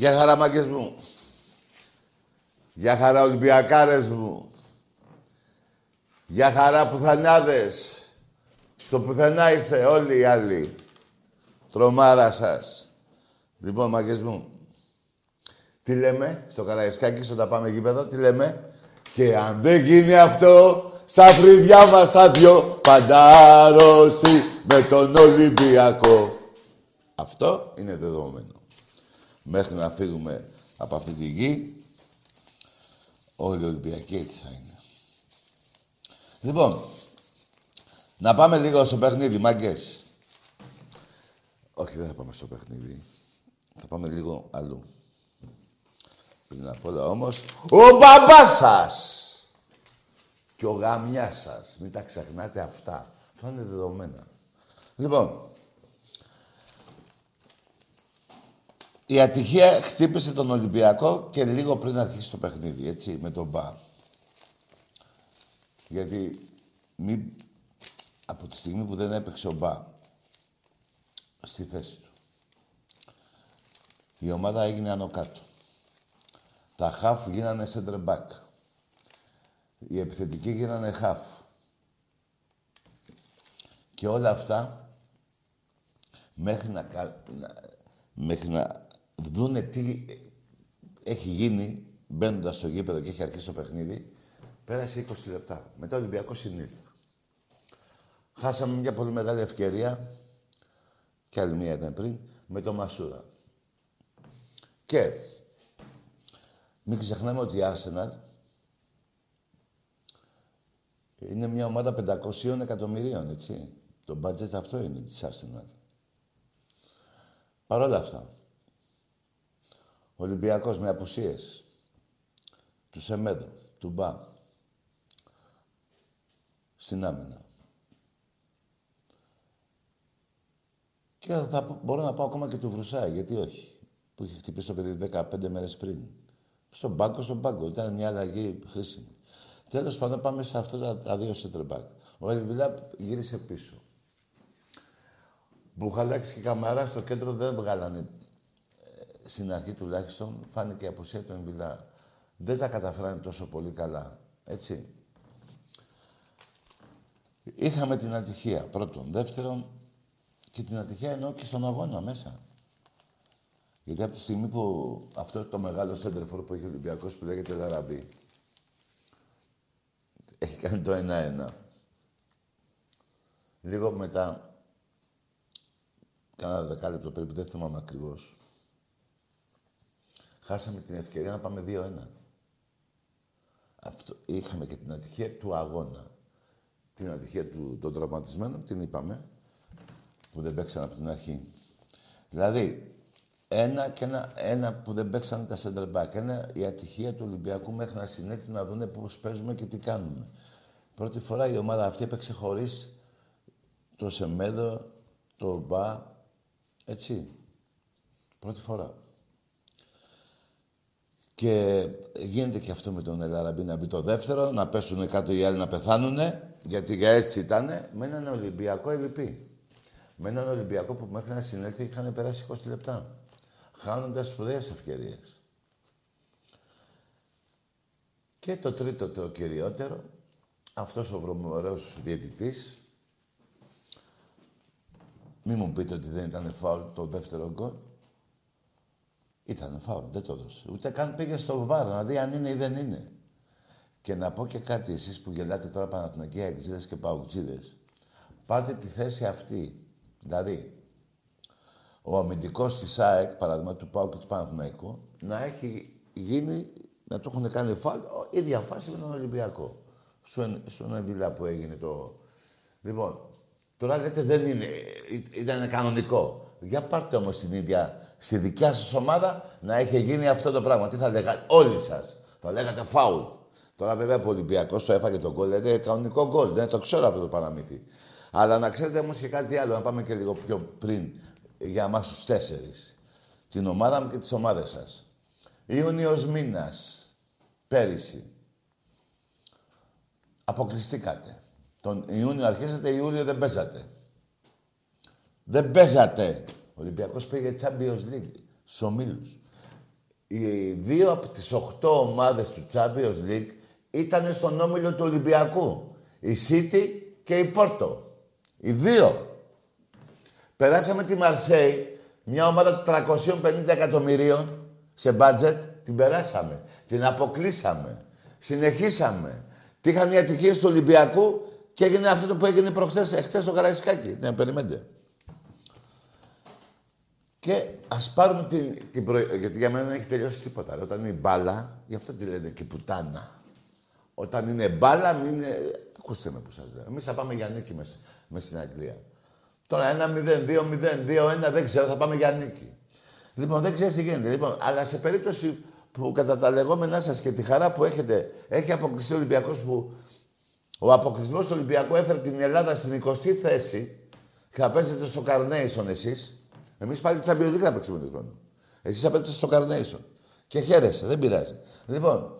Γεια χαρά μάγκες μου. Γεια χαρά Ολυμπιακάρες μου. Γεια χαρά πουθανιάδες. Στο πουθενά είστε όλοι οι άλλοι. Τρομάρα σας. Λοιπόν, μάγκες μου. Τι λέμε στο Καραϊσκάκι, όταν πάμε γήπεδο, τι λέμε; Και αν δεν γίνει αυτό, στα φρυδιά μας τα δυο παντάρωση με τον Ολυμπιακό. Αυτό είναι δεδομένο μέχρι να φύγουμε από αυτή τη γη, όλοι οι Ολυμπιακοί έτσι θα είναι. Λοιπόν, να πάμε λίγο στο παιχνίδι, μάγκες. Όχι, δεν θα πάμε στο παιχνίδι. Θα πάμε λίγο αλλού. Πριν απ' όλα όμως, ο μπαμπάς σας! Και ο γαμιάς σας. Μην τα ξεχνάτε αυτά. Αυτά είναι δεδομένα. Λοιπόν, Η ατυχία χτύπησε τον Ολυμπιακό και λίγο πριν αρχίσει το παιχνίδι, έτσι, με τον Μπα. Γιατί μη... από τη στιγμή που δεν έπαιξε ο Μπα στη θέση του, η ομάδα έγινε άνω κάτω. Τα χαφ γίνανε center back. Οι επιθετικοί γίνανε χαφ. Και όλα αυτά μέχρι να, μέχρι να δούνε τι έχει γίνει μπαίνοντας στο γήπεδο και έχει αρχίσει το παιχνίδι, πέρασε 20 λεπτά. Μετά ο Ολυμπιακός συνήλθε. Χάσαμε μια πολύ μεγάλη ευκαιρία, και άλλη μία ήταν πριν, με το Μασούρα. Και μην ξεχνάμε ότι η Arsenal είναι μια ομάδα 500 εκατομμυρίων, έτσι. Το budget αυτό είναι της Arsenal. Παρ' όλα αυτά, Ολυμπιακός με απουσίες. Τους Σεμέδο, του Μπα. Στην άμυνα. Και θα μπορώ να πάω ακόμα και του Βρουσάη, γιατί όχι. Που είχε χτυπήσει το παιδί 15 μέρες πριν. Στον πάγκο, στον πάγκο. Ήταν μια αλλαγή χρήσιμη. Τέλος πάντων πάμε σε αυτά τα, τα δύο σέντρεμπακ. Ο Ελβιλά γύρισε πίσω. Μπουχαλάκης και Καμαρά στο κέντρο δεν βγάλανε ε, στην αρχή τουλάχιστον. Φάνηκε η απουσία του Εμβιλά. Δεν τα καταφέρανε τόσο πολύ καλά. Έτσι. Είχαμε την ατυχία πρώτον. Δεύτερον, και την ατυχία εννοώ και στον αγώνα μέσα. Γιατί από τη στιγμή που αυτό το μεγάλο σέντρεφορ που έχει ο Ολυμπιακός που λέγεται Λαραμπή έχει κάνει το 1-1. Λίγο μετά, κάνα δεκάλεπτο περίπου, δεν θυμάμαι ακριβώς. Χάσαμε την ευκαιρία να πάμε 2-1. Αυτό, είχαμε και την ατυχία του αγώνα. Την ατυχία του, των τραυματισμένων, την είπαμε, που δεν παίξαν από την αρχή. Δηλαδή, ένα, και ένα, ένα που δεν παίξαν τα center back. Ένα η ατυχία του Ολυμπιακού μέχρι να συνέχισε να δούνε πώς παίζουμε και τι κάνουμε. Πρώτη φορά η ομάδα αυτή έπαιξε χωρίς το Σεμέδο, το Μπα, έτσι. Πρώτη φορά. Και γίνεται και αυτό με τον Ελαραμπή να μπει το δεύτερο, να πέσουν κάτω οι άλλοι να πεθάνουν, γιατί για έτσι ήταν, με έναν Ολυμπιακό ελληπή. Με έναν Ολυμπιακό που μέχρι να συνέλθει είχαν περάσει 20 λεπτά χάνοντας σπουδαίες ευκαιρίες. Και το τρίτο, το κυριότερο, αυτός ο βρωμερός διαιτητής, μη μου πείτε ότι δεν ήταν φάουλ το δεύτερο γκολ. Ήταν φάουλ, δεν το έδωσε. Ούτε καν πήγε στο βάρ να δει αν είναι ή δεν είναι. Και να πω και κάτι, εσείς που γελάτε τώρα Παναθηναϊκοί Αγγλίδες και Παουτζίδες, πάρτε τη θέση αυτή. Δηλαδή, ο αμυντικός της ΑΕΚ, παράδειγμα του Πάου και του Παναθηναϊκού, να έχει γίνει, να το έχουν κάνει φάλ, ίδια φάση με τον Ολυμπιακό. Στον, στον Εβιλά που έγινε το. Λοιπόν, τώρα λέτε δεν είναι, ήταν κανονικό. Για πάρτε όμως την ίδια, στη δικιά σας ομάδα να έχει γίνει αυτό το πράγμα. Τι θα λέγατε, όλοι σας. Θα λέγατε φάουλ. Τώρα βέβαια ο Ολυμπιακός το έφαγε τον κόλ, λέτε κανονικό γκολ. Δεν το ξέρω αυτό το παραμύθι. Αλλά να ξέρετε όμως και κάτι άλλο, να πάμε και λίγο πιο πριν για εμάς τους τέσσερις. Την ομάδα μου και τις ομάδες σας. Ιούνιος μήνας, πέρυσι. Αποκλειστήκατε. Τον Ιούνιο αρχίσατε, Ιούλιο δεν παίζατε. Δεν παίζατε. Ο Ολυμπιακός πήγε Champions League στους ομίλους. Οι δύο από τις οχτώ ομάδες του Champions League ήταν στον όμιλο του Ολυμπιακού. Η City και η Πόρτο. Οι δύο. Περάσαμε τη Μαρσέη, μια ομάδα 350 εκατομμυρίων σε μπάτζετ, την περάσαμε. Την αποκλείσαμε. Συνεχίσαμε. Τι είχαν μια ατυχία του Ολυμπιακού και έγινε αυτό που έγινε προχθές, εχθές στο Καραϊσκάκι. Ναι, περιμένετε. Και ας πάρουμε την, την προ... Γιατί για μένα δεν έχει τελειώσει τίποτα. Όταν είναι μπάλα, γι' αυτό τη λένε και πουτάνα. Όταν είναι μπάλα, μην. Ακούστε με που σας λέω. Εμείς θα πάμε για νίκη μες στην Αγγλία. Τώρα 1-0, 2-0, 2-1, δεν ξέρω, θα πάμε για νίκη. Λοιπόν, δεν ξέρεις τι γίνεται. Λοιπόν, αλλά σε περίπτωση που κατά τα λεγόμενά σας και τη χαρά που έχετε, έχει αποκλειστεί ο Ολυμπιακός που. Ο αποκλεισμός του Ολυμπιακού έφερε την Ελλάδα στην 20η θέση και θα παίζετε στο Carnation εσείς. Εμείς πάλι τη Αμπιωτική θα παίξουμε τον χρόνο. Εσείς θα παίξετε στο Carnation. Και χαίρεσαι, δεν πειράζει. Λοιπόν,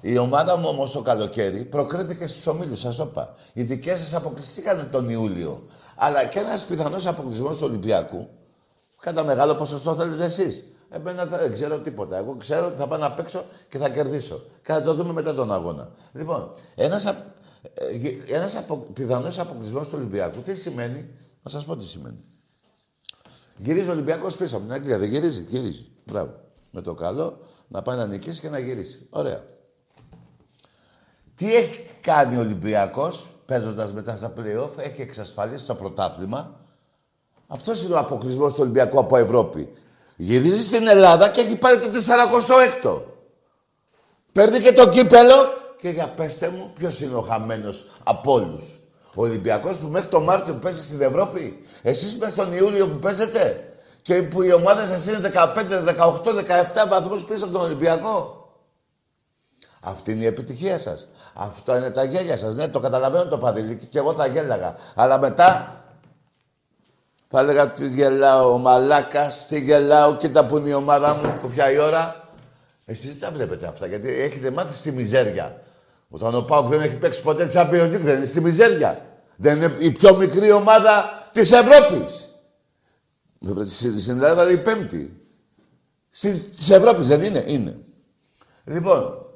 η ομάδα μου όμως το καλοκαίρι προκρίθηκε στους ομίλους, σας το είπα. Οι δικές σας αποκλειστήκαν τον Ιούλιο αλλά και ένας πιθανός αποκλεισμός του Ολυμπιακού, κατά μεγάλο ποσοστό θέλετε εσείς. Εμένα δεν ξέρω τίποτα. Εγώ ξέρω ότι θα πάω να παίξω και θα κερδίσω. Και θα το δούμε μετά τον αγώνα. Λοιπόν, ένας ένας ε, απο, πιθανός αποκλεισμός του Ολυμπιακού, τι σημαίνει, να σας πω τι σημαίνει. Γυρίζει ο Ολυμπιακός πίσω από την Αγγλία. Δεν γυρίζει, γυρίζει. Μπράβο. Με το καλό να πάει να νικήσει και να γυρίσει. Ωραία. Τι έχει κάνει ο Ολυμπιακός παίζοντας μετά στα playoff, έχει εξασφαλίσει το πρωτάθλημα. Αυτός είναι ο αποκλεισμός του Ολυμπιακού από Ευρώπη. Γυρίζει στην Ελλάδα και έχει πάρει το 46ο. Παίρνει και το κύπελο και για πέστε μου, ποιος είναι ο χαμένος από όλους. Ο Ολυμπιακός που μέχρι τον Μάρτιο που παίζει στην Ευρώπη, εσείς μέχρι τον Ιούλιο που παίζετε και που η ομάδα σας είναι 15, 18, 17 βαθμούς πίσω από τον Ολυμπιακό. Αυτή είναι η επιτυχία σας. Αυτό είναι τα γέλια σας. Ναι, το καταλαβαίνω το παδιλίκι και εγώ θα γέλαγα. Αλλά μετά θα έλεγα τι γελάω, μαλάκα, τι γελάω, κοίτα που είναι η ομάδα μου, κουφιά η ώρα. Εσείς δεν τα βλέπετε αυτά, γιατί έχετε μάθει στη μιζέρια. Ο Όταν ο Πάουκ δεν έχει παίξει ποτέ Champions League, δεν είναι στη μιζέρια. Δεν είναι η πιο μικρή ομάδα της Ευρώπης. Στην Ελλάδα είναι η πέμπτη. Της Ευρώπης δεν είναι, είναι. Λοιπόν.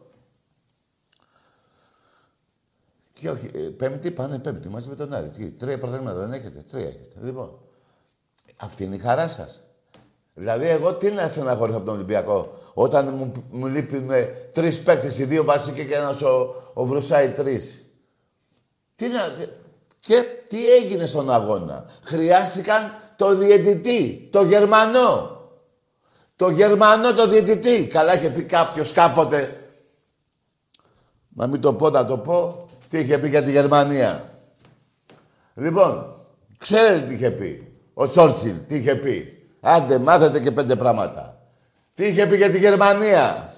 Και όχι, ε, πέμπτη πάνε πέμπτη μαζί με τον Άρη. Τι, τρία πρωταθλήματα δεν έχετε, τρία έχετε. Λοιπόν. Αυτή είναι η χαρά σας. Δηλαδή, εγώ τι να στεναχωρήσω από τον Ολυμπιακό, όταν μου, μου λείπουν τρεις παίκτες, οι δύο βασικοί και ένας ο, ο Βρουσάη τρεις. Τι να. Και τι έγινε στον αγώνα; Χρειάστηκαν το διαιτητή, το Γερμανό. Το Γερμανό το διαιτητή. Καλά είχε πει κάποιος κάποτε. Μα μην το πω, να το πω. Τι είχε πει για τη Γερμανία; Λοιπόν, ξέρετε τι είχε πει. Ο Τσόρτσιλ τι είχε πει. Άντε, μάθετε και πέντε πράγματα. Τι είχε πει για τη Γερμανία;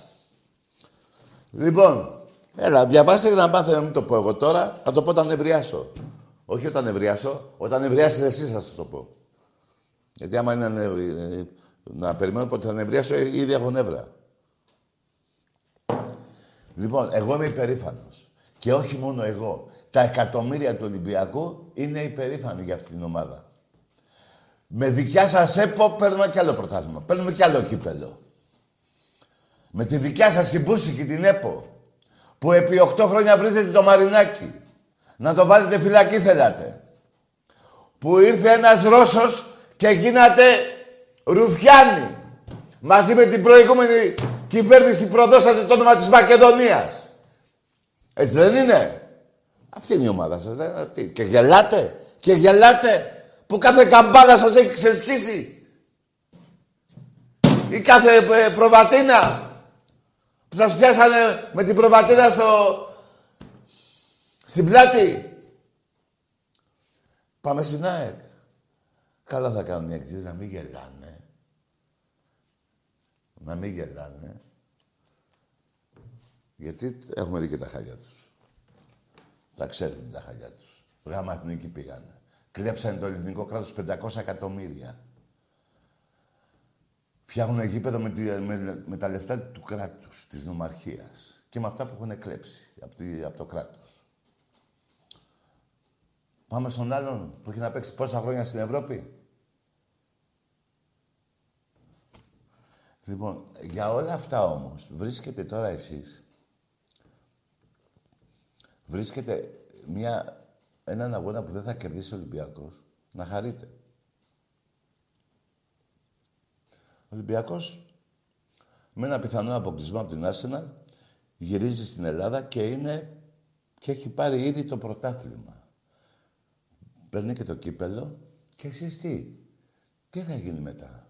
Λοιπόν, έλα, διαβάστε για να μάθετε, να μην το πω εγώ τώρα. Θα το πω όταν ευριάσω. Όχι όταν ευριάσω, όταν ευριάσετε εσείς θα σας το πω. Γιατί άμα είναι ε, να περιμένω πότε θα νευρίασω, ήδη έχω νεύρα. Λοιπόν, εγώ είμαι υπερήφανος. Και όχι μόνο εγώ. Τα εκατομμύρια του Ολυμπιακού είναι υπερήφανοι για αυτήν την ομάδα. Με δικιά σας ΕΠΟ παίρνουμε κι άλλο πρωτάθλημα. Παίρνουμε κι άλλο κύπελο. Με τη δικιά σας την Πούση και την ΕΠΟ, που επί 8 χρόνια βρίζετε το μαρινάκι, να το βάλετε φυλακή θέλατε. Που ήρθε ένας Ρώσος και γίνατε Ρουφιάνη. Μαζί με την προηγούμενη κυβέρνηση προδώσατε το όνομα της Μακεδονίας. Έτσι δεν είναι; Αυτή είναι η ομάδα σας. Δεν αυτή. Και γελάτε. Και γελάτε. Που κάθε καμπάνα σας έχει ξεσκίσει. Ή κάθε ε, προβατίνα. Που σας πιάσανε με την προβατίνα στο... Στην πλάτη. Πάμε στην ΑΕΚ. Καλά θα κάνουν οι εξής να μην γελάνε. Να μην γελάνε. Γιατί έχουμε δει και τα χαλιά τους. Τα ξέρουν τα χαλιά τους. Γάμα εθνική πήγανε. Κλέψανε το ελληνικό κράτος 500 εκατομμύρια. Φτιάχνουν γήπεδο με, με, με, τα λεφτά του κράτους, της νομαρχίας. Και με αυτά που έχουν κλέψει από, τη, από το κράτος. Πάμε στον άλλον που έχει να παίξει πόσα χρόνια στην Ευρώπη. Λοιπόν, για όλα αυτά όμως, βρίσκεται τώρα εσείς, βρίσκεται μια, έναν αγώνα που δεν θα κερδίσει ο Ολυμπιακός, να χαρείτε. Ο Ολυμπιακός, με ένα πιθανό αποκλεισμό από την Arsenal, γυρίζει στην Ελλάδα και είναι και έχει πάρει ήδη το πρωτάθλημα. Παίρνει και το κύπελο και εσείς τι; Τι θα γίνει μετά;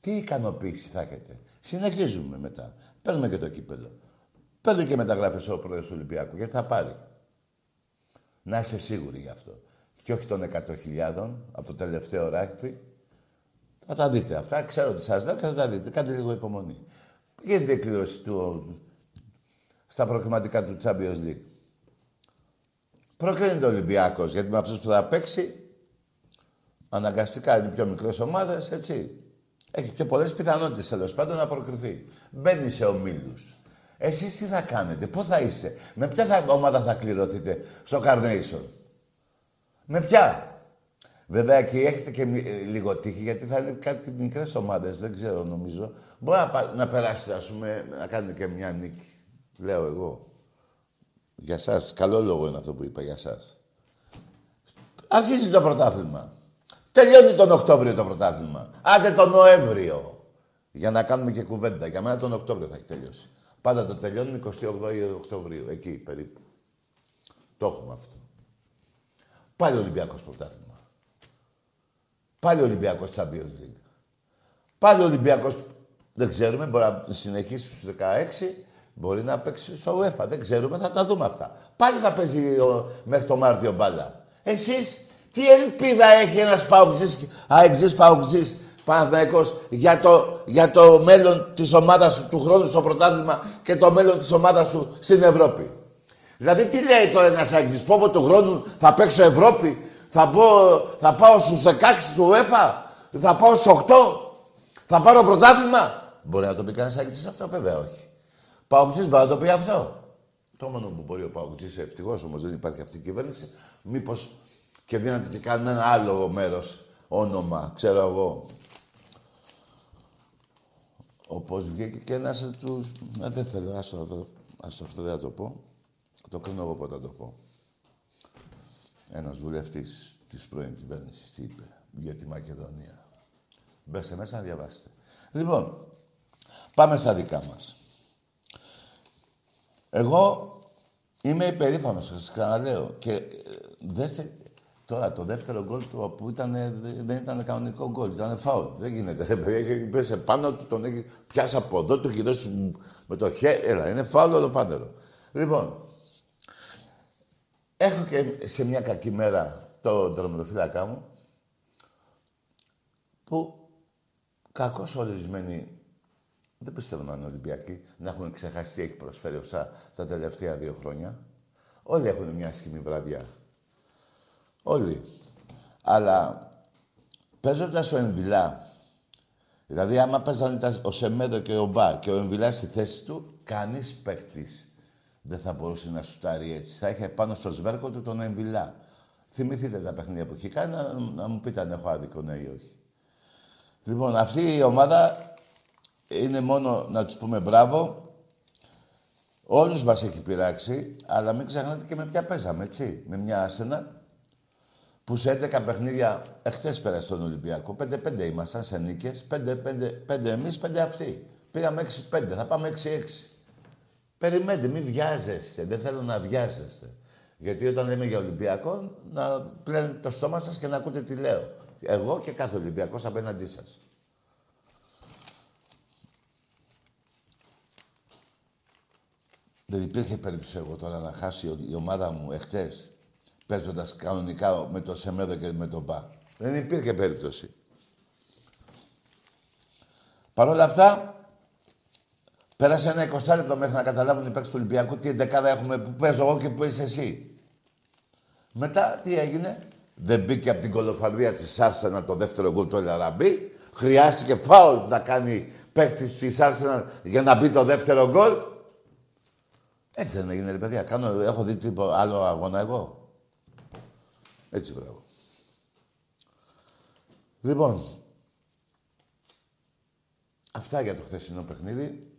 Τι ικανοποίηση θα έχετε; Συνεχίζουμε μετά. Παίρνουμε και το κύπελο. Παίρνει και μεταγράφε ο πρόεδρος του Ολυμπιακού, γιατί θα πάρει; Να είστε σίγουροι γι' αυτό. Και όχι των 100.000 από το τελευταίο ράγκφι. Θα τα δείτε αυτά. Ξέρω ότι σας λέω και θα τα δείτε. Κάντε λίγο υπομονή. Γίνεται η εκκλήρωση του, στα προκριματικά του Champions League; Προκρίνεται ο Ολυμπιακός γιατί με αυτούς που θα παίξει αναγκαστικά είναι πιο μικρές ομάδες, έτσι. Έχει και πολλές πιθανότητες τέλος πάντων να προκριθεί. Μπαίνει σε ομίλους. Εσείς τι θα κάνετε, πού θα είστε, με ποια θα, ομάδα θα κληρωθείτε στο Carnation; Με ποια; Βέβαια και έχετε και ε, λίγο τύχη γιατί θα είναι κάτι μικρές ομάδες, δεν ξέρω νομίζω. Μπορεί να, να περάσετε, ας πούμε, να κάνετε και μια νίκη. Λέω εγώ. Για εσά, καλό λόγο είναι αυτό που είπα για εσά. Αρχίζει το πρωτάθλημα. Τελειώνει τον Οκτώβριο το πρωτάθλημα. Άντε τον Νοέμβριο. Για να κάνουμε και κουβέντα. Για μένα τον Οκτώβριο θα έχει τελειώσει. Πάντα το τελειώνει 28 Οκτωβρίου. Εκεί περίπου. Το έχουμε αυτό. Πάλι Ολυμπιακός πρωτάθλημα. Πάλι Ολυμπιακός Champions League. Πάλι Ολυμπιακός, δεν ξέρουμε, μπορεί να συνεχίσει στους 16, μπορεί να παίξει στο UEFA. Δεν ξέρουμε, θα τα δούμε αυτά. Πάλι θα παίζει μέχρι το Μάρτιο μπάλα. Εσείς τι ελπίδα έχει ένας παουτζής, αεξής παουτζής, Παναθηναϊκός, για το, για το μέλλον της ομάδας του, του χρόνου στο πρωτάθλημα και το μέλλον της ομάδας του στην Ευρώπη. Δηλαδή τι λέει τώρα ένας αεξής, πω από του χρόνου θα παίξω Ευρώπη, θα, πω, θα πάω στους 16 του UEFA, θα πάω στους 8, θα πάρω πρωτάθλημα. Μπορεί να το πει κανένας αεξής αυτό, βέβαια όχι. Παουτζής μπορεί να το πει αυτό. Το μόνο που μπορεί ο Παουτζής, ευτυχώς όμως δεν υπάρχει αυτή η κυβέρνηση, μήπως και δίνατε και κανένα άλλο μέρος όνομα, ξέρω εγώ. Όπως βγήκε και ένας του. Να δεν θέλω, άστο, αυτό, άστο, αυτό δεν θα το πω. Το κρίνω εγώ πότε θα το πω. Ένας βουλευτής της πρώην κυβέρνησης τι είπε για τη Μακεδονία. Μπέστε μέσα να διαβάσετε. Λοιπόν, πάμε στα δικά μας. Εγώ είμαι υπερήφανος, σας ξαναλέω. Και ε, δέστε, τώρα το δεύτερο γκολ του που ήταν, δεν ήταν κανονικό γκολ, ήταν φάουλ. Δεν γίνεται. Έχει πέσει πάνω του, τον έχει πιάσει από εδώ, του έχει δώσει με το χέρι. Έλα, είναι φάουλ ολοφάνερο. Λοιπόν, έχω και σε μια κακή μέρα τον δρομοδοφύλακά μου, που κακώς ορισμένοι δεν πιστεύω να είναι Ολυμπιακοί, να έχουν ξεχάσει τι έχει προσφέρει ο ΣΑ τα τελευταία δύο χρόνια. Όλοι έχουν μια σκηνή βραδιά. Όλοι. Αλλά παίζοντας ο Εμβιλά, δηλαδή άμα παίζανε ο Σεμέδο και ο Μπα και ο Εμβιλά στη θέση του, κανείς παίκτης δεν θα μπορούσε να σουτάρει έτσι. Θα είχε πάνω στο σβέρκο του τον Εμβιλά. Θυμηθείτε τα παιχνίδια που έχει κάνει, να, να μου πείτε αν έχω άδικο ναι ή όχι. Λοιπόν, αυτή η ομάδα είναι μόνο να τους πούμε μπράβο. Όλους μας έχει πειράξει, αλλά μην ξεχνάτε και με ποια παίζαμε, έτσι. Με μια άσενα που σε 11 παιχνίδια εχθές πέρασε τον Ολυμπιακό. 5-5 ήμασταν σε νίκες. 5-5 εμείς, 5 αυτοί. Πήγαμε 6-5, θα πάμε 6-6. Περιμένετε, μην βιάζεστε. Δεν θέλω να βιάζεστε. Γιατί όταν λέμε για Ολυμπιακό, να πλένετε το στόμα σας και να ακούτε τι λέω. Εγώ και κάθε Ολυμπιακός απέναντί σας. Δεν υπήρχε περίπτωση εγώ τώρα να χάσει η ομάδα μου εχθές παίζοντας κανονικά με το Σεμέδο και με τον Πα. Δεν υπήρχε περίπτωση. Παρ' όλα αυτά, πέρασε ένα 20 λεπτό μέχρι να καταλάβουν οι παίκτες του Ολυμπιακού τι εντεκάδα έχουμε που παίζω εγώ και που είσαι εσύ. Μετά τι έγινε, δεν μπήκε από την κολοφαρδία της Άρσενα το δεύτερο γκολ του Ελαραμπή. Χρειάστηκε φάουλ να κάνει παίκτης της Άρσενα για να μπει το δεύτερο γκολ. Έτσι δεν έγινε, ρε παιδιά. Κάνω, έχω δει τίποτα άλλο αγώνα εγώ. Έτσι, μπράβο. Λοιπόν, αυτά για το χθεσινό παιχνίδι.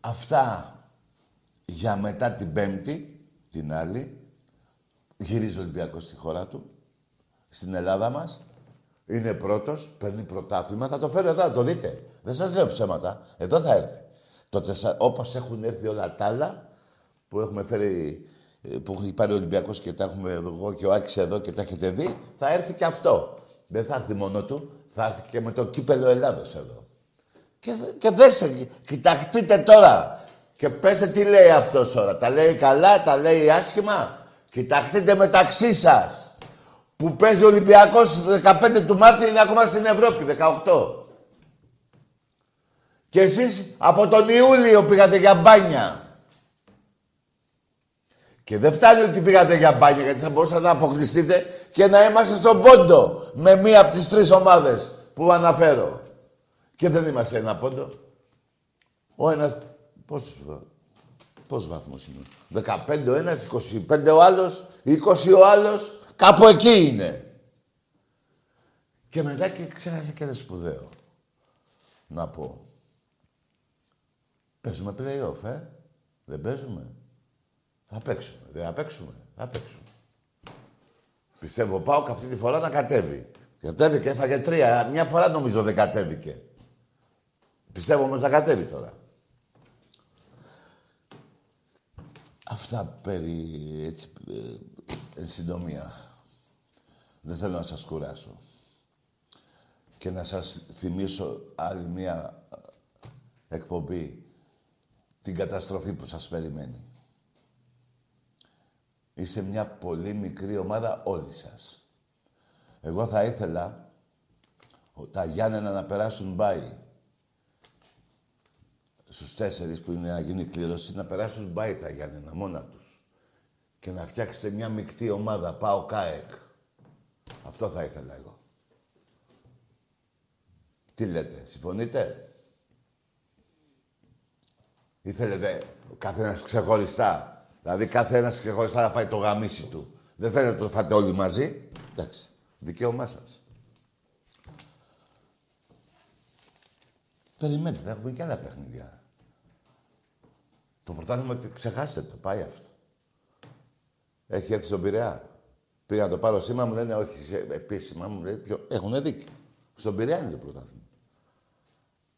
Αυτά για μετά την Πέμπτη, την άλλη. Γυρίζει ο Ολυμπιακός στη χώρα του, στην Ελλάδα μας. Είναι πρώτος, παίρνει πρωτάθλημα. Θα το φέρω εδώ, θα το δείτε. Δεν σας λέω ψέματα. Εδώ θα έρθει. Το τεσα... Όπως έχουν έρθει όλα τα άλλα που έχουμε φέρει, ε, που έχει πάρει ο Ολυμπιακός και τα έχουμε εγώ και ο Άκης εδώ και τα έχετε δει, θα έρθει και αυτό. Δεν θα έρθει μόνο του, θα έρθει και με το κύπελο Ελλάδος εδώ. Και, και δέστε, κοιταχτείτε τώρα και πέστε τι λέει αυτός τώρα. Τα λέει καλά, τα λέει άσχημα. Κοιταχτείτε μεταξύ σας. Που παίζει ο Ολυμπιακός 15 του Μάρτη είναι ακόμα στην Ευρώπη, 18. Και εσείς από τον Ιούλιο πήγατε για μπάνια. Και δεν φτάνει ότι πήγατε για μπάνια, γιατί θα μπορούσατε να αποκλειστείτε και να είμαστε στον πόντο με μία από τις τρεις ομάδες που αναφέρω. Και δεν είμαστε ένα πόντο. Ο ένας... Πώς, πώς βαθμός είναι; 15 ο ένας, 25 ο άλλος, 20 ο άλλος. Κάπου εκεί είναι. Και μετά και ξέχασε και ένα σπουδαίο. Να πω. Παίζουμε play-off, ε; Δεν παίζουμε; Θα παίξουμε. Δεν θα παίξουμε. Θα παίξουμε. Πιστεύω πάω και αυτή τη φορά να κατέβει. Κατέβηκε, και έφαγε τρία. Μια φορά νομίζω δεν κατέβηκε. Πιστεύω όμως να κατέβει τώρα. Αυτά περί έτσι, ε, εν συντομία. Δεν θέλω να σας κουράσω. Και να σας θυμίσω άλλη μία εκπομπή την καταστροφή που σας περιμένει. Είστε μια πολύ μικρή ομάδα όλοι σας. Εγώ θα ήθελα τα Γιάννενα να περάσουν μπάι. Στους τέσσερις που είναι να γίνει κλήρωση, να περάσουν μπάι τα Γιάννενα μόνα τους. Και να φτιάξετε μια μεικτή ομάδα, πάω ΚΑΕΚ. Αυτό θα ήθελα εγώ. Τι λέτε, συμφωνείτε; Ή θέλετε ο καθένας ξεχωριστά; Δηλαδή κάθε ένας ξεχωριστά να φάει το γαμίσι του. Δεν θέλετε να το φάτε όλοι μαζί. Εντάξει. Δικαίωμά σας. Περιμένετε, θα έχουμε και άλλα παιχνίδια. Το πρωτάθλημα ξεχάστε το, πάει αυτό. Έχει έρθει στον Πειραιά. Πήγα να το πάρω σήμα, μου λένε όχι επίσημα, μου λένε ποιο... Έχουν δίκιο. Στον Πειραιά είναι το πρωτάθλημα.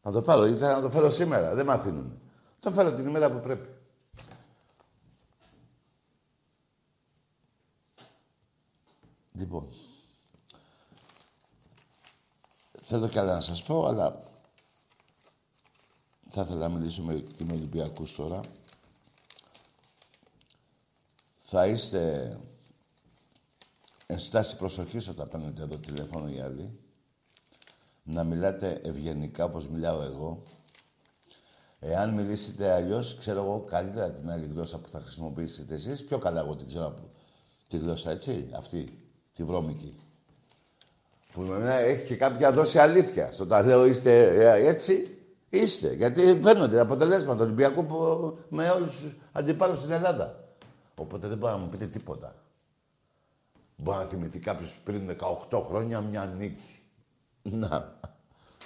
Να το πάρω, ήθελα να το φέρω σήμερα, δεν με αφήνουν. Το φέρω την ημέρα που πρέπει. Λοιπόν, θέλω κι άλλα να σας πω, αλλά θα ήθελα να μιλήσουμε και με Ολυμπιακούς τώρα. Θα είστε εν στάση προσοχής όταν παίρνετε εδώ τηλέφωνο οι άλλοι. Να μιλάτε ευγενικά όπως μιλάω εγώ. Εάν μιλήσετε αλλιώς, ξέρω εγώ καλύτερα την άλλη γλώσσα που θα χρησιμοποιήσετε εσείς. Πιο καλά εγώ την ξέρω από τη γλώσσα, έτσι, αυτή, τη βρώμικη. Που ναι, έχει και κάποια δόση αλήθεια. Στο τα λέω είστε ε, έτσι, είστε. Γιατί φαίνονται αποτελέσματα του Ολυμπιακού με όλους τους αντιπάλους στην Ελλάδα. Οπότε δεν μπορεί να μου πείτε τίποτα. Μπορεί να θυμηθεί κάποιος πριν 18 χρόνια μια νίκη. Να.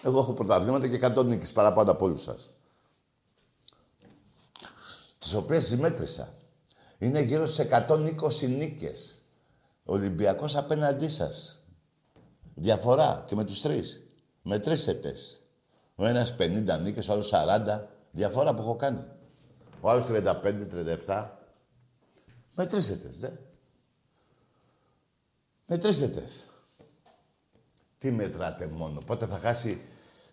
Εγώ έχω πρωταβλήματα και 100 νίκες παραπάνω από όλους σας. Τις οποίες τις μέτρησα. Είναι γύρω σε 120 νίκες. Ο Ολυμπιακός απέναντί σας. Διαφορά και με τους τρεις. Μετρήσετε. Ο ένας 50 νίκες, ο άλλος 40. Διαφορά που έχω κάνει. Ο άλλος 35-37. Μετρήσετε, δε. Μετρήσετε. Τι μετράτε μόνο. Πότε θα χάσει...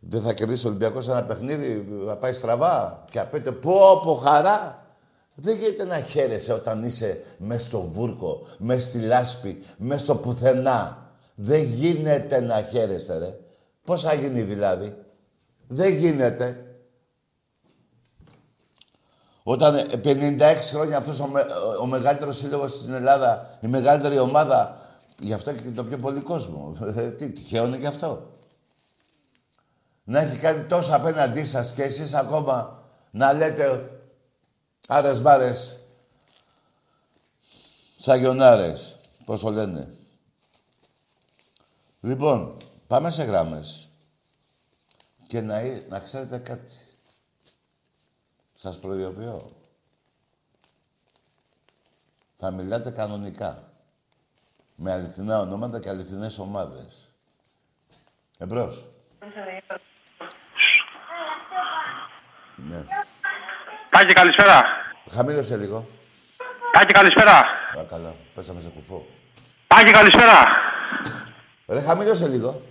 Δεν θα κερδίσει ο Ολυμπιακός ένα παιχνίδι, θα πάει στραβά και απέτε πω από χαρά. Δεν γίνεται να χαίρεσαι όταν είσαι μες στο βούρκο, μες στη λάσπη, μες στο πουθενά. Δεν γίνεται να χαίρεσαι, ρε. Πώς θα γίνει δηλαδή; Δεν γίνεται. Όταν 56 χρόνια αυτός ο, με, ο μεγαλύτερος σύλλογος στην Ελλάδα, η μεγαλύτερη ομάδα, γι' αυτό και το πιο πολύ κόσμο. Ε, τι, τυχαίο είναι και αυτό. Να έχει κάνει τόσο απέναντί σας και εσείς ακόμα να λέτε άρες μπάρες, σαγιονάρες, πώς το λένε. Λοιπόν, πάμε σε γράμμες. Και να, να ξέρετε κάτι. Σας προειδοποιώ. Θα μιλάτε κανονικά. Με αληθινά ονόματα και αληθινές ομάδες. Εμπρός. Ναι. Τάκη, καλησπέρα. Χαμήλωσε λίγο. Τάκη, καλησπέρα. Παρακαλώ. Πέσαμε σε κουφό. Τάκη, καλησπέρα. Ρε, χαμήλωσε λίγο.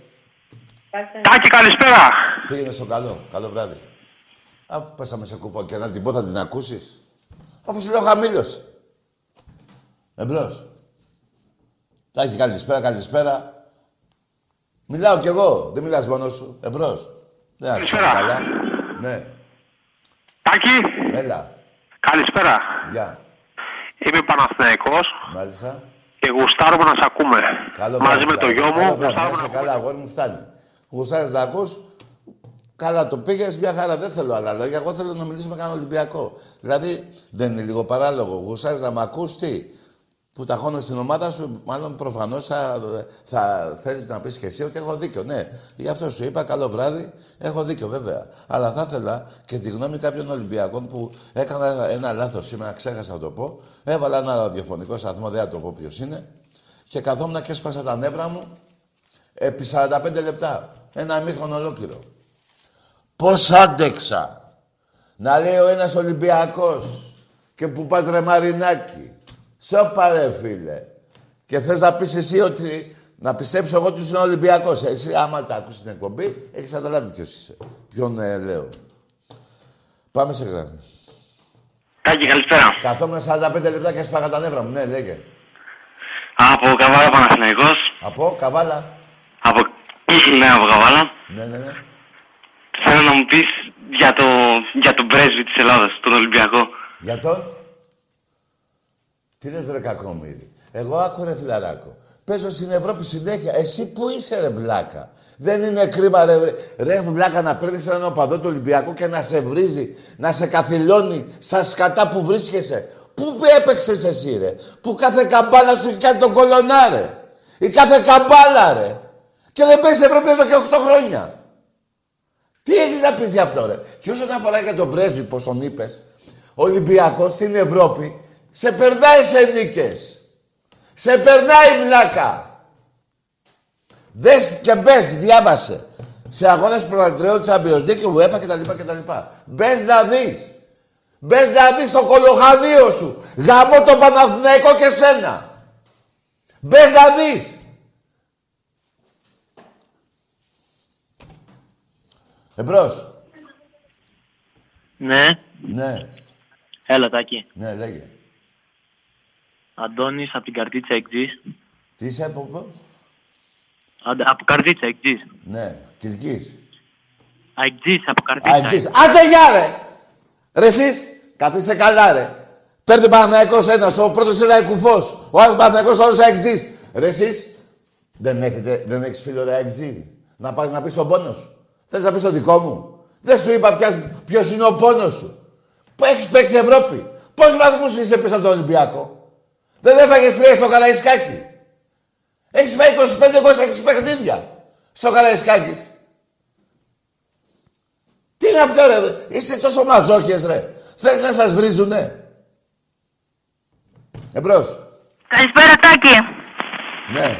Τάκη, καλησπέρα. Πήγαινε στο καλό. Καλό βράδυ. Αφού πέσαμε σε κουφό και να την πω θα την ακούσεις; Αφού σου λέω χαμήλωσε. Εμπρός. Τάκη, καλησπέρα, καλησπέρα. Μιλάω κι εγώ. Δεν μιλάς μόνος σου. Εμπρός. Δεν άκουσα Καλησπέρα. καλά. Ναι. Τάκη, Έλα. καλησπέρα. Γεια. Είμαι Παναθηναϊκός Μάλιστα. και γουστάρουμε να σε ακούμε. Καλό Μαζί βράδυ, με το βράδυ. γιο μου Καλό βράδυ. γουστάρουμε Να να είσαι καλά, αγόρι μου, φτάνει. Γουστάρεις να ακούς, καλά το πήγες, μια χαρά. Δεν θέλω άλλα λόγια. Εγώ θέλω να μιλήσουμε με κανένα Ολυμπιακό. Δηλαδή, δεν είναι λίγο παράλογο. Γουστάρεις να μ' ακούς, τι; Που ταχώνω στην ομάδα σου, μάλλον προφανώς θα, θα θέλεις να πεις και εσύ ότι έχω δίκιο. Ναι, γι' αυτό σου είπα καλό βράδυ. Έχω δίκιο, βέβαια. Αλλά θα ήθελα και τη γνώμη κάποιων Ολυμπιακών που έκανα ένα, ένα λάθος σήμερα, ξέχασα να το πω. Έβαλα ένα ραδιοφωνικό σταθμό, δεν θα το πω ποιος είναι. Και καθόμουν και έσπασα τα νεύρα μου επί 45 λεπτά. Ένα μήχρονο ολόκληρο. Πώς άντεξα να λέει ο ένας Ολυμπιακός και που πας ρε Μαρινάκη. Σώπα ρε φίλε. Και θες να πεις εσύ ότι να πιστέψω εγώ ότι είσαι Ολυμπιακός. Εσύ άμα τα ακούσεις την εκπομπή έχεις καταλάβει ποιος είσαι. Ποιον ε, λέω. Πάμε σε γράμμα. Τάκη, καλησπέρα. Καθόμουν 45 λεπτά και έσπαγα τα νεύρα μου. Ναι, λέγε. Από Καβάλα Παναθηναϊκός. Από καβάλα. Από... ναι, από Καβάλα. Ναι, ναι, ναι. Θέλω να μου πεις για, το, για τον πρέσβη της Ελλάδας, τον Ολυμπιακό. Για τον; Τι λες ρε κακόμοιρη. Εγώ άκου ρε φιλαράκο. Παίζω στην Ευρώπη συνέχεια. Εσύ πού είσαι, ρε βλάκα. Δεν είναι κρίμα, ρε, ρε βλάκα, να παίρνεις έναν οπαδό του Ολυμπιακού και να σε βρίζει, να σε καθυλώνει στα σκατά που βρίσκεσαι. Πού έπαιξες εσύ, ρε; Πού κάθε καμπάλα σου κάνει τον κολονάρε. Ή κάθε καμπάλα, ρε; Και δεν παίζεις Ευρώπη εδώ και 8 χρόνια. Τι έχεις να πεις γι' αυτό, ρε; Και όσον αφορά για τον πρέσβη, πώ τον είπες, ο Ολυμπιακός στην Ευρώπη σε περνάει σε νίκες. Σε περνάει βλάκα. Δες και μπες, διάβασε. Σε αγώνες προαντρέου Champions League και UEFA κτλ. κτλ. Μπες να δεις. Μπες να δεις το κολοχανίο σου. Γαμώ το Παναθηναϊκό και σένα. Μπες να δεις. Εμπρός. Ναι. Ναι. Έλα, Τάκη. Ναι, λέγε. Αντώνης από την Καρδίτσα Εκτζής. Τι είσαι από πού; Αντα- Από Καρδίτσα Εκτζής. Ναι. Κυρκής. Εκτζής, από Καρδίτσα. Α, εσείς. Άντε γεια ρε! Ρε εσείς, καθίστε καλά ρε. Παίρνει Παναθηναϊκός ένας, ο πρώτος είναι κουφός. Ο άλλος Παναθηναϊκός, ο άλλος αεξής. Ρε εσείς, δεν, έχετε, δεν έχεις φίλο ρε αεξή. Να πάρει να πεις τον πόνος σου. Θες να πεις το δικό μου. Δεν σου είπα ποια, ποιος είναι ο πόνος σου. Που έχεις παίξει Ευρώπη. Πόσους βαθμούς είσαι πίσω από τον Ολυμπιακό; Δεν έφαγες τρία στο Καραϊσκάκι. Έχεις φάει 25-26 παιχνίδια στο Καραϊσκάκης. Τι είναι αυτό ρε, είστε τόσο μαζόχες ρε. Θέλετε να σας βρίζουνε. Εμπρός. Καλησπέρα Τάκη. Ναι.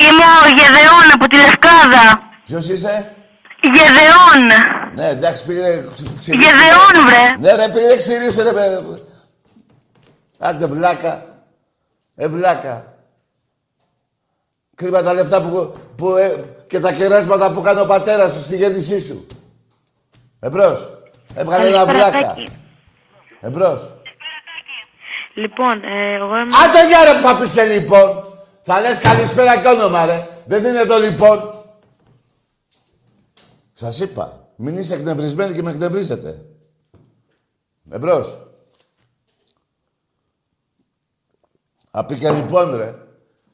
Είμαι ο Γεδεών από τη Λευκάδα. Ποιος είσαι; Γεδεών. Ναι, εντάξει, πήγε ξυ- Γεδεών βρε. Ναι ρε, πήγε ξυρίσε ρε. παι- Άντε βλάκα. Ε, βλάκα. Κρίμα τα λεφτά που, που, ε, και τα κεράσματα που κάνει ο πατέρας σου στη γέννησή σου. Εμπρός. Έβγαλε ένα Καλησπέρα, βλάκα. Τάκη. Εμπρός. Λοιπόν, ε, εγώ είμαι... Άντε για ρε που θα πεις και λοιπόν. Θα λες καλησπέρα και όνομα ρε. Δεν είναι εδώ λοιπόν. Σας είπα. Μην είστε εκνευρισμένοι και με εκνευρίζετε. Εμπρός. Α πεις και λοιπόν ρε.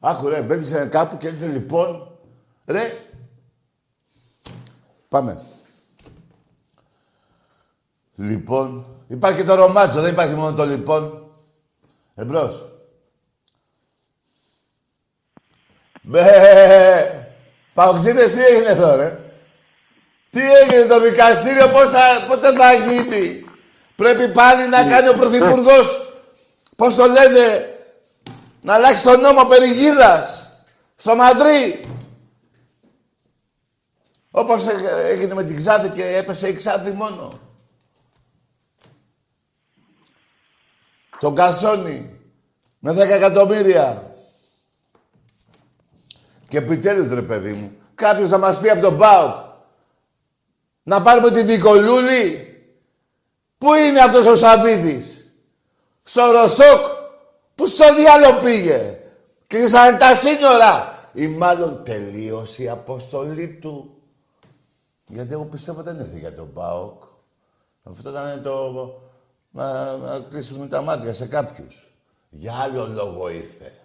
Άκου ρε, μπαίνεις σε κάπου και έρθεις λοιπόν. Ρε. Πάμε. Λοιπόν. Υπάρχει και το ρομάτζο, δεν υπάρχει μόνο το λοιπόν. Εμπρός. Μπε. Παοξίδες τι έγινε εδώ, ρε; Τι έγινε το δικαστήριο, πώς θα, πότε θα γίνει; Πρέπει πάλι να κάνει ο Πρωθυπουργός, πώς το λένε, να αλλάξει τον νόμο περί γίδας, στο Μαδρί. Όπως έ- έγινε με την Ξάδη και έπεσε η Ξάδη μόνο. Τον Καλσόνι με 10 εκατομμύρια. Και επιτέλους ρε παιδί μου, κάποιος να μας πει από τον ΠΑΟΚ να πάρουμε τη Βικολούλη. Πού είναι αυτός ο Σαββίδης; Στο Ροστόκ. Πού στο διάλο πήγε. Κλείσανε τα σύνορα. Ή μάλλον τελείωσε η αποστολή του. Γιατί εγώ πιστεύω δεν ήρθε για τον ΠΑΟΚ. Αυτό ήταν το... Να, να κλείσουμε τα μάτια σε κάποιους. Για άλλο λόγο ήρθε.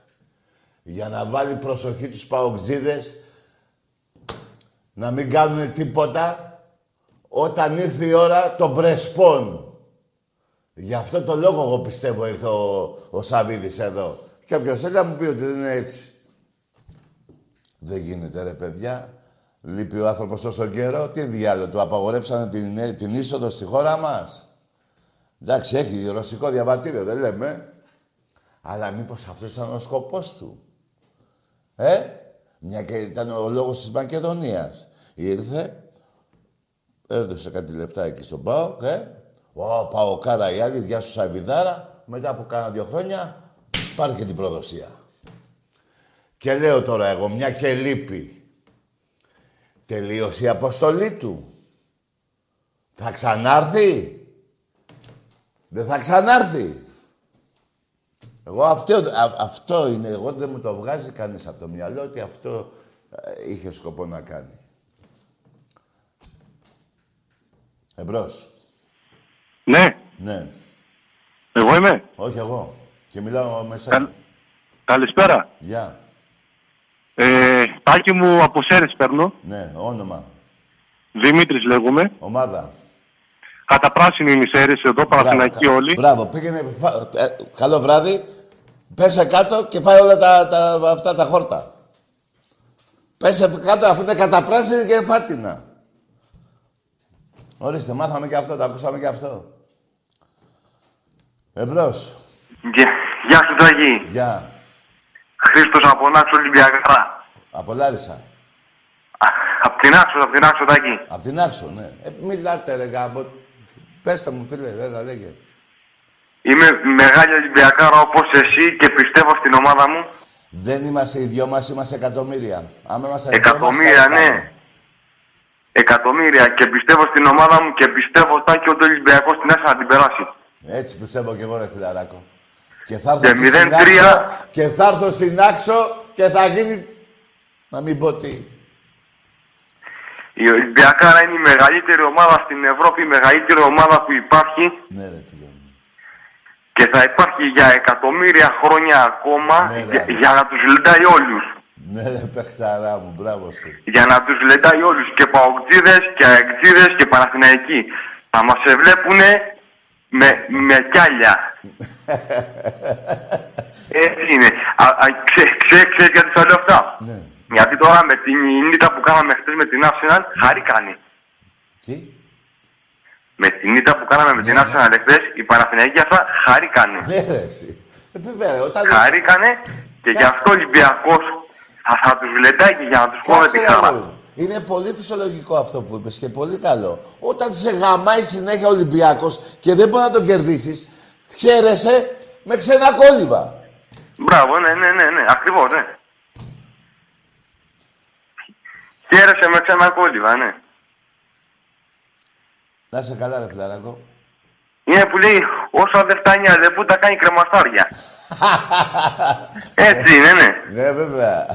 Για να βάλει προσοχή τους παοκτζίδες να μην κάνουν τίποτα όταν ήρθε η ώρα των πρεσπών. Γι' αυτό το λόγο εγώ πιστεύω ήρθε ο, ο Σαββίδης εδώ. Και όποιος θέλει να μου πει ότι δεν είναι έτσι. Δεν γίνεται ρε παιδιά. Λείπει ο άνθρωπος τόσο καιρό. Τι διάλογο, του απαγορέψανε την, την είσοδο στη χώρα μας. Εντάξει, έχει ρωσικό διαβατήριο, δεν λέμε. Αλλά μήπως αυτός ήταν ο σκοπός του. Ε, μια και ήταν ο λόγος της Μακεδονίας. Ήρθε, έδωσε κάτι λεφτά εκεί στον ΠΑΟΚ, ε; Ω, Παοκάρα η άλλη, γεια σου Σαββιδάρα. Μετά από κάνα δύο χρόνια, πάρει και την προδοσία. Και λέω τώρα εγώ, μια και λείπει. Τελείωσε η αποστολή του. Θα ξανάρθει; Δεν θα ξανάρθει. Εγώ αυτό, α- αυτό είναι, εγώ δεν μου το βγάζει κανείς από το μυαλό ότι αυτό ε, είχε σκοπό να κάνει. Εμπρός. Ναι, Ναι. εγώ είμαι. Όχι εγώ. Και μιλάω με Καλ... σένα. Καλησπέρα. Γεια. Ε, τάκι μου από Σέρες παίρνω. Ναι, όνομα. Δημήτρης λέγομαι. Ομάδα. Καταπράσινη είναι η Σέρες εδώ, Παναθηναϊκή Μπράβο, όλοι. Μπράβο, πήγαινε. φα- ε, καλό βράδυ. Πέσε κάτω και φάει όλα τα, τα, αυτά τα χόρτα. Πέσε κάτω αφού είναι καταπράσινη και φάτινα. Ορίστε, μάθαμε και αυτό, το ακούσαμε και αυτό. Εμπρός. Γεια, γεια σου Τάκη. Γεια. Χρήστος από Νάξο Ολυμπιακά. Από Λάρισα. Α, Απ' την Άξο, απ' την Άξο Τάκη. Απ' την Άξο, ναι. Ε, μιλάτε, ρε γάμπο. Πέστε μου, φίλε, λέγα, λέγε. Είμαι μεγάλη Ολυμπιακάρα όπως εσύ και πιστεύω στην ομάδα μου. Δεν είμαστε οι δυο μας, είμαστε εκατομμύρια. Άμα είμαστε δυο μας, Εκατομμύρια, καλά ναι. κάνουμε. Εκατομμύρια και πιστεύω στην ομάδα μου και πιστεύω Τάκη ότι ο Ολυμπιακός την έσαι να την περάσει. Έτσι πιστεύω και εγώ, ρε φιλαράκο. Και θα έρθω Και εκεί στην 0-3. Άξο και θα έρθω στην Άξο και θα γίνει... Να μην πω τι. Η Ολυμπιακάρα είναι η μεγαλύτερη ομάδα στην Ευρώπη, η μεγαλύτερη ομάδα που υπάρχει Ναι, ρε φίλε μου. και θα υπάρχει για εκατομμύρια χρόνια ακόμα Ναι, ρε. για, για να τους λεντάει όλους. Ναι, ρε παιχταρά μου, μπράβο σου. Για να τους λεντάει όλους και παοκτζίδες και αεκτζίδες και Παναθηναϊκοί. Θα μας εβλέπουνε με, με κιάλια. Έτσι είναι. Α, α, ξέ, ξέ, ξέρεις γιατί θα λέω αυτά. Ναι. Γιατί τώρα με την ήττα που κάναμε χθες με την Arsenal, χαρήκανε. Τι; Με την ήττα που κάναμε με την Arsenal εχθές, οι Παναθηναϊκοί αυτά χαρήκανε. Ναι, ρε εσύ. Ε, βέβαια, ρε, όταν... Χαρήκανε και γι' αυτό ο Ολυμπιακός θα, θα τους λεντάει και για να τους κόβει Κάτσε, τη ρε, χαρά. Αγόρι μου. Είναι πολύ φυσιολογικό αυτό που είπες και πολύ καλό. Όταν σε γαμάει συνέχεια ο Ολυμπιάκος και δεν μπορεί να τον κερδίσεις, χαίρεσαι με ξένα κόλληβα. Μπράβο, ναι, ναι, ναι, ναι, ακριβώς, ναι. Χαίρεσαι με ξένα κόλληβα, ναι. Να είσαι καλά, ρε φιλαράκο. Είναι που λέει, όσο δεν φτάνει αλεπού, τα κάνει κρεμαστάρια. Έτσι είναι, ναι. Ναι, βέβαια.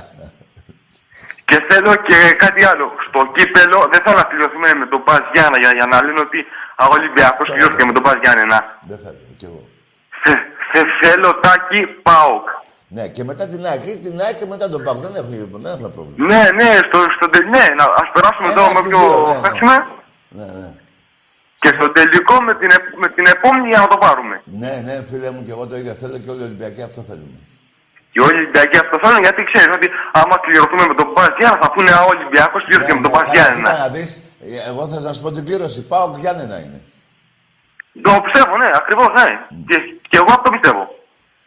Και θέλω και κάτι άλλο. Στο κύπελο δεν θέλω να πληρωθούμε με τον Πας Γιάννα για, για να λένε ότι ο Ολυμπιακός πληρώθηκε με τον Πας Γιάννενα. Δεν θέλω, κι εγώ. Θε- θε- Θέλω τάκι ΠΑΟΚ. Ναι, και μετά την ΑΕΚ. Ή Την ΑΕΚ και μετά τον ΠΑΟΚ. Δεν έχουμε, δεν έχουμε πρόβλημα. Ναι, ναι, στο, στο, τε- ναι, να, ας περάσουμε Ένα εδώ από με τους πιο δύο, ναι, ναι. παίξουμε. Ναι, ναι. Και στο τελικό με την, επ- με την επόμενη για να το πάρουμε. Ναι, ναι, φίλε μου, και εγώ το ίδιο θέλω και όλοι οι Ολυμπιακοί αυτό θέλουμε. Και όλοι οι Ολυμπιακοί αυτό θέλουν γιατί ξέρεις ότι άμα κληρωθούμε με τον Πας Γιάννα θα πούνε «Α, ο Ολυμπιακός πληρώθηκε με τον Πας Ναι, καλά, κοίτα Γιάννενα. να δεις, ε, εγώ θα σας πω την πλήρωση. Πάω Γιάννενα είναι. Το πιστεύω, ναι, ακριβώς, ναι. Και, και εγώ αυτό πιστεύω.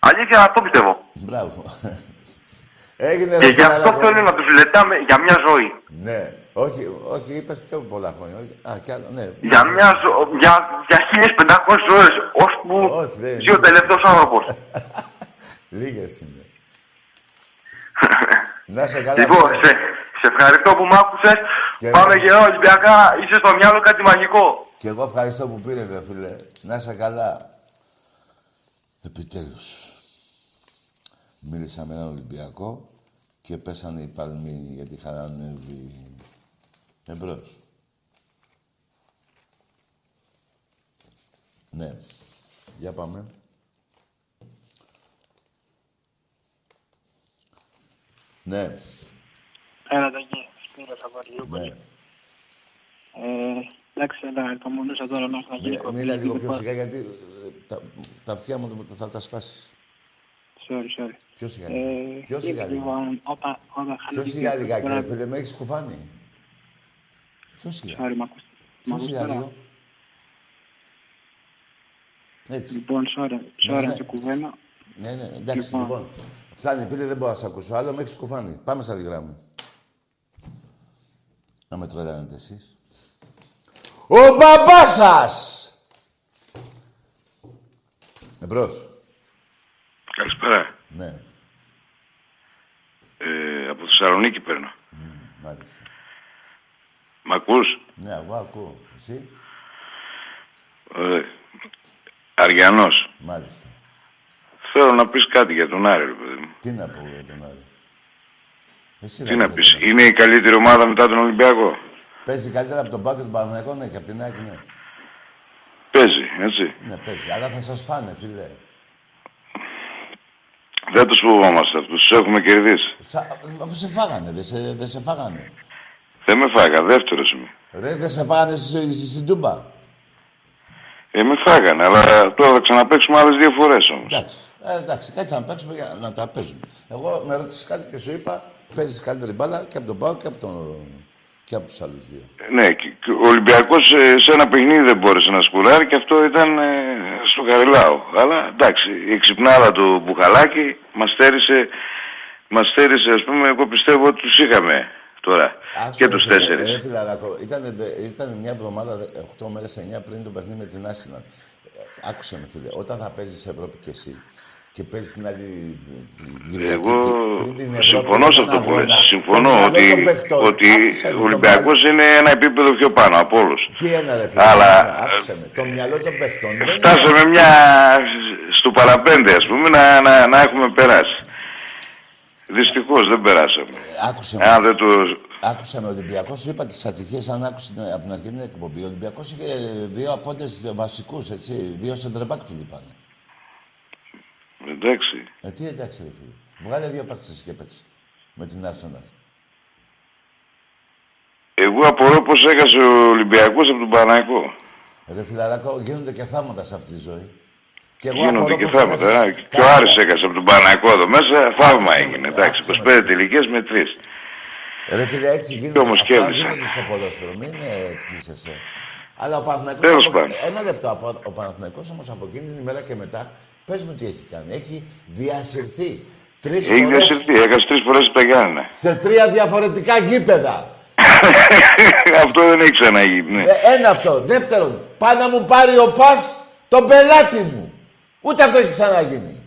Αλήθεια αυτό πιστεύω. Μπράβο. Έγινε Και ρε γι' αυτό φιλαράκο. θέλω να τους λετάμε για μια ζωή. Ναι, όχι, όχι, είπες πιο πολλά χρόνια. Όχι. Α, κι άλλο, ναι. Για μια ζω... για, για 1500 ώρες, ώσπου Όχι, δεν- ζει ο τελευταίος άνθρωπος. Λίγες είναι. Να σε καλά. λοιπόν, φίλε. σε, σε ευχαριστώ που μ' άκουσες. Και Πάμε εγώ. και εδώ Ολυμπιακά, είσαι στο μυαλό κάτι μαγικό. Και εγώ ευχαριστώ που πήρες, ρε φίλε. Να είσαι καλά. Επιτέλους. Μίλησα με έναν Ολυμπιακό και πέσανε οι παλμοί γιατί είχαν ανέβει. Εμπρός. Ναι. Για πάμε. Ναι, Έλα, Τάκη. Σπύρος από Αργιούπολη. ναι. Ε, εντάξει, έλα, υπομονούσα τώρα να έρθω να γίνει Μίλα- Μίλα λίγο πιο σιγά γιατί ε, τα, τα αυτιά μου θα τα σπάσεις. Sorry, sorry. Πιο σιγά. Ε, λίγο. Πιο σιγά λίγο. Λοιπόν, όταν, όταν Πιο χάνει σιγά την λιγάκι, ρε τώρα- φίλε, με έχεις κουφάνει. Πιο σιγά. Sorry, μ' ακούς. Μ' Πιο ακούς σιγά τώρα. λίγο. Έτσι. Λοιπόν, sorry, Ναι, sorry, ναι. σε κουβένα. Ναι, ναι, εντάξει, Λοιπόν. λοιπόν. Φτάνει, φίλε, δεν μπορώ να σε ακούσω άλλο, με έχεις κουφάνει. Πάμε στα λιγρά μου. Να με τρελαίνετε εσείς. Ο μπαμπάς σας! Εμπρός. Καλησπέρα. Ναι, Ε, από Θεσσαλονίκη παίρνω. μάλιστα. Μ' ακούς; Ναι, εγώ ακούω. Εσύ, Ε, Αριανός. μάλιστα. Θέλω να πεις κάτι για τον Άρη, ρε παιδί μου. Τι να πω για τον Άρη. Εσύ Τι ρε, να παιδί πεις, μου. είναι η καλύτερη ομάδα μετά τον Ολυμπιακό. Παίζει καλύτερα από τον Πάκο του Παναθηναϊκού, ναι, και από την ΑΕΚ, ναι. Παίζει, έτσι. Ναι, παίζει. Αλλά θα σας φάνε, φίλε. Δεν τους φοβόμαστε αυτούς. Τους έχουμε κερδίσει. Σα- Αφού σε φάγανε, δεν σε, δεν σε φάγανε. Δεν με φάγα. Δεύτερος είμαι. Ρε, δεν σε φάγανε στη- στη- στην Τούμπα. Ε, με φάγανε. Αλλά τώρα θα ξαναπαίξουμε άλλες δύο φορές όμως. Εντάξει, ε, εντάξει, κάτσε να παίξουμε για να τα παίζουμε. Εγώ με ρώτησες κάτι και σου είπα, παίζεις καλύτερη μπάλα και από τον Πάο και από, τον... και από τους άλλους δύο. Ναι, και και ο Ολυμπιακός ε, σε ένα παιχνίδι δεν μπόρεσε να σκουράρει και αυτό ήταν ε, στο Χαριλάου. Αλλά εντάξει, η ξυπνάδα του Μπουχαλάκη μας στέρισε, μας στέρισε, ας πούμε, εγώ πιστεύω ότι τους είχαμε τώρα Άκουσα, και ρε τους φίλε, τέσσερις. Ρε φιλαράκο, ήταν, ήταν μια εβδομάδα, 8 μέρες, 9 πριν το παιχνίδι με την Άσυνα. Ε, Άκουσε με φίλε, όταν θα παίζεις Ευρώπη και εσύ και παίζει την άλλη Κυριακή, Εγώ πριν την Ευρώπη, συμφωνώ σε έναν αυτό που αγώνα, λες. το Συμφωνώ μυαλό ότι, των παιχτών, ότι άκουσε με, ο το Ολυμπιακός είναι ένα επίπεδο πιο πάνω από όλους. μυαλό- Τι είναι ρε φίλε, Αλλά, άκουσε με, το μυαλό των παιχτών δεν είναι... Φτάσαμε μια στο παραπέντε, ας πούμε, να, να, να έχουμε περάσει. Δυστυχώς δεν περάσαμε. Άκουσε με, Αν δεν το... Άκουσα με Ολυμπιακός, σου είπα τις ατυχίες αν άκουσε την- από την αρχή την εκπομπή. Ο Ολυμπιακός είχε δύο απόντες βασικούς, έτσι. Δύο σεντρεμπάκ του λείπανε. Εντάξει. Ε, τι εντάξει, ρε φίλε. Βγάλε δύο παίκτες και παίξει. Με την Arsenal. Εγώ απορώ πως έχασε ο Ολυμπιακός από τον Παναϊκό. Ρε φιλαράκο, γίνονται και θάματα σε αυτή τη ζωή. Και εγώ Γίνονται απορώ και πως θαύματα. έχασες- ε. Και ο Άρης έχασε από τον Παναϊκό εδώ μέσα. Θαύμα έγινε. Εντάξει, Άκουσα, 25 τελικές με 3. Ρε φίλε, έτσι γίνεται. όμως Αυτά κέρδισα. γίνονται στο ποδόσφαιρο. Μην ε, εκπλήσεσαι. Αλλά ο Παναθηναϊκός... Τέλος από- πάντων. Ένα λεπτό. από- Ο Παναθηναϊκός όμως από εκείνη την ημέρα και μετά, πες μου τι έχει κάνει. Έχει διασυρθεί. Τρεις Έχει φορές διασυρθεί. Έχασε τρεις φορές τα Γιάννενα. σε τρία διαφορετικά γήπεδα. Αυτό δεν έχει ξαναγίνει. ναι. Ε, ένα αυτό. Δεύτερον, πάει να μου πάρει ο Πας τον πελάτη μου. Ούτε αυτό έχει ξαναγίνει.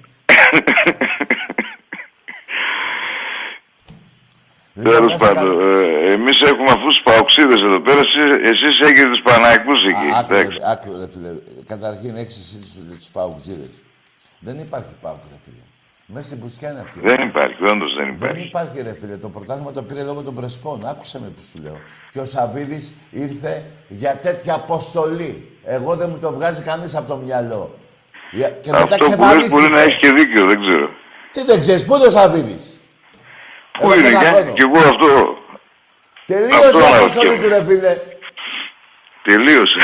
Λοιπόν, Τέλος να σε πάντων, ε, εμείς έχουμε αυτούς του παοξίδε εδώ πέρα. Εσείς έχετε τους Παναϊκού εκεί. Α, Άκου, εντάξει. ρε, άκου, ρε φίλε. Καταρχήν έχεις εσύ τους παουτζίδες. Δεν υπάρχει πάουκ, ρε φίλε. Μέσα στην πουστιά είναι αυτή. Δεν υπάρχει, όντως δεν Δεν υπάρχει. υπάρχει, ρε φίλε. Το πρωτάθλημα το πήρε λόγω των Πρεσπών. Άκουσε με που σου λέω. Και ο Σαββίδης ήρθε για τέτοια αποστολή. Εγώ δεν μου το βγάζει κανείς από το μυαλό. Για- Και μετά Αυτό που λες ξεφανίστηκε. μπορεί να έχεις και δίκιο, δεν ξέρω. Τι δεν ξέρεις, πού είναι ο Σαββίδης; Πού Εδώ και είναι, ένα και, χρόνο. και εγώ αυτό Τελείωσε Αυτό η να αποστολή ρωτιέμαι. του, ρε φίλε. τελείωσε.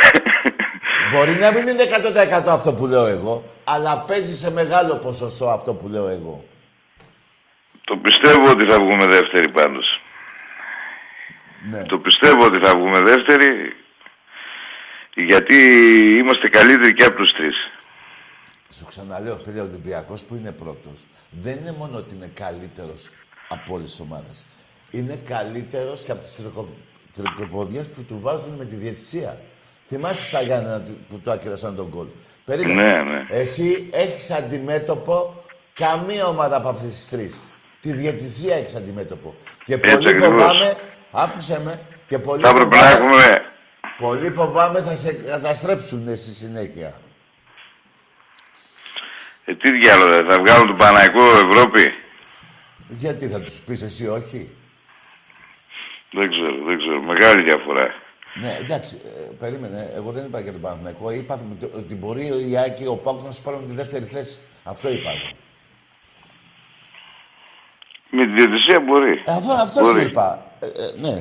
Μπορεί να μην είναι 100% αυτό που λέω εγώ, αλλά παίζει σε μεγάλο ποσοστό αυτό που λέω εγώ. το πιστεύω ότι θα βγούμε δεύτεροι πάντως. Ναι. Το πιστεύω ότι θα βγούμε δεύτεροι γιατί είμαστε καλύτεροι και από τους τρεις. Σου ξαναλέω, φίλε, ο Ολυμπιακός που είναι πρώτος, δεν είναι μόνο ότι είναι καλύτερος από όλες τις ομάδες. Είναι καλύτερος και από τις τρικλοποδιέ που του βάζουν με τη διαιτησία. Θυμάσαι στα Γιάννενα του- που το ακυρώσαν τον κόλ. Περίμενε. Ναι, ναι. Εσύ έχεις αντιμέτωπο καμία ομάδα από αυτές τις τρεις. Τη διαιτησία έχεις αντιμέτωπο. Και Έτσι πολύ ακριβώς. φοβάμαι, άκουσε με, και πολύ Θα έπρεπε να φοβάμαι, έχουμε... πολύ φοβάμαι θα σε καταστρέψουν στη συνέχεια. Ε, τι διάλογο, ε, θα βγάλουν τον Παναϊκό Ευρώπη; Γιατί θα τους πεις εσύ όχι; Δεν ξέρω, δεν ξέρω. Μεγάλη διαφορά. Ναι, εντάξει, ε, περίμενε. Εγώ δεν είπα για τον Παναθηναϊκό. Είπα ότι μπορεί ο Ιάκη, ο Πάουκ να σου πάρουν τη δεύτερη θέση. Αυτό είπα. εγώ. Με τη διαιτησία μπορεί. Ε, αυτό αυτό σου Μπορεί. είπα. Ε, ε, ναι.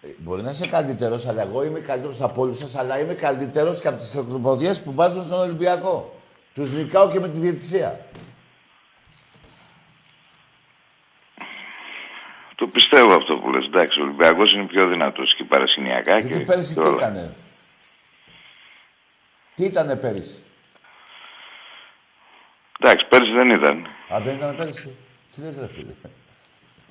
Ε, Μπορεί να είσαι καλύτερος, αλλά εγώ είμαι καλύτερος από όλους σας, αλλά είμαι καλύτερος και από τις τροποποδιέ που βάζουν στον Ολυμπιακό. Τους νικάω και με τη διαιτησία. Το πιστεύω αυτό που λες. Εντάξει, ο Ολυμπιακός είναι πιο δυνατός και παρασυνιακά και, Γιατί πέρυσι και τι όλα. ήτανε; Τι ήτανε πέρυσι; Εντάξει, πέρσι δεν ήταν. Α, δεν ήταν πέρυσι; Τι λες ρε φίλε;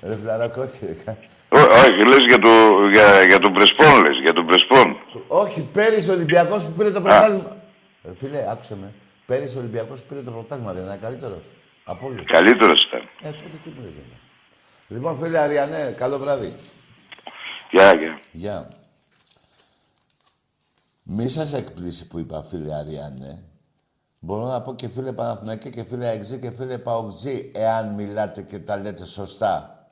Ρε φιλαράκο, όχι. ρε. Ό, όχι, λες για, το, για, για τον Πρεσπόν, λες, για τον Πρεσπόν. Όχι, πέρυσι ο Ολυμπιακός που πήρε το πρωτάθλημα. Ε, φίλε, άκουσε με. Πέρυσι ο Ολυμπιακός που πήρε το πρωτάθλημα δεν είναι καλύτερος; Από όλους. Καλύτερος ήταν. Ε, τότε τι μου λες, βέβαια. Λοιπόν, φίλε Αριανέ, καλό βράδυ. Γεια, γεια. Γεια. Μη σας εκπλήσει που είπα φίλε Αριανέ. Μπορώ να πω και φίλε Παναθηναϊκέ και φίλε Αεξή και φίλε Παοκτζή, εάν μιλάτε και τα λέτε σωστά.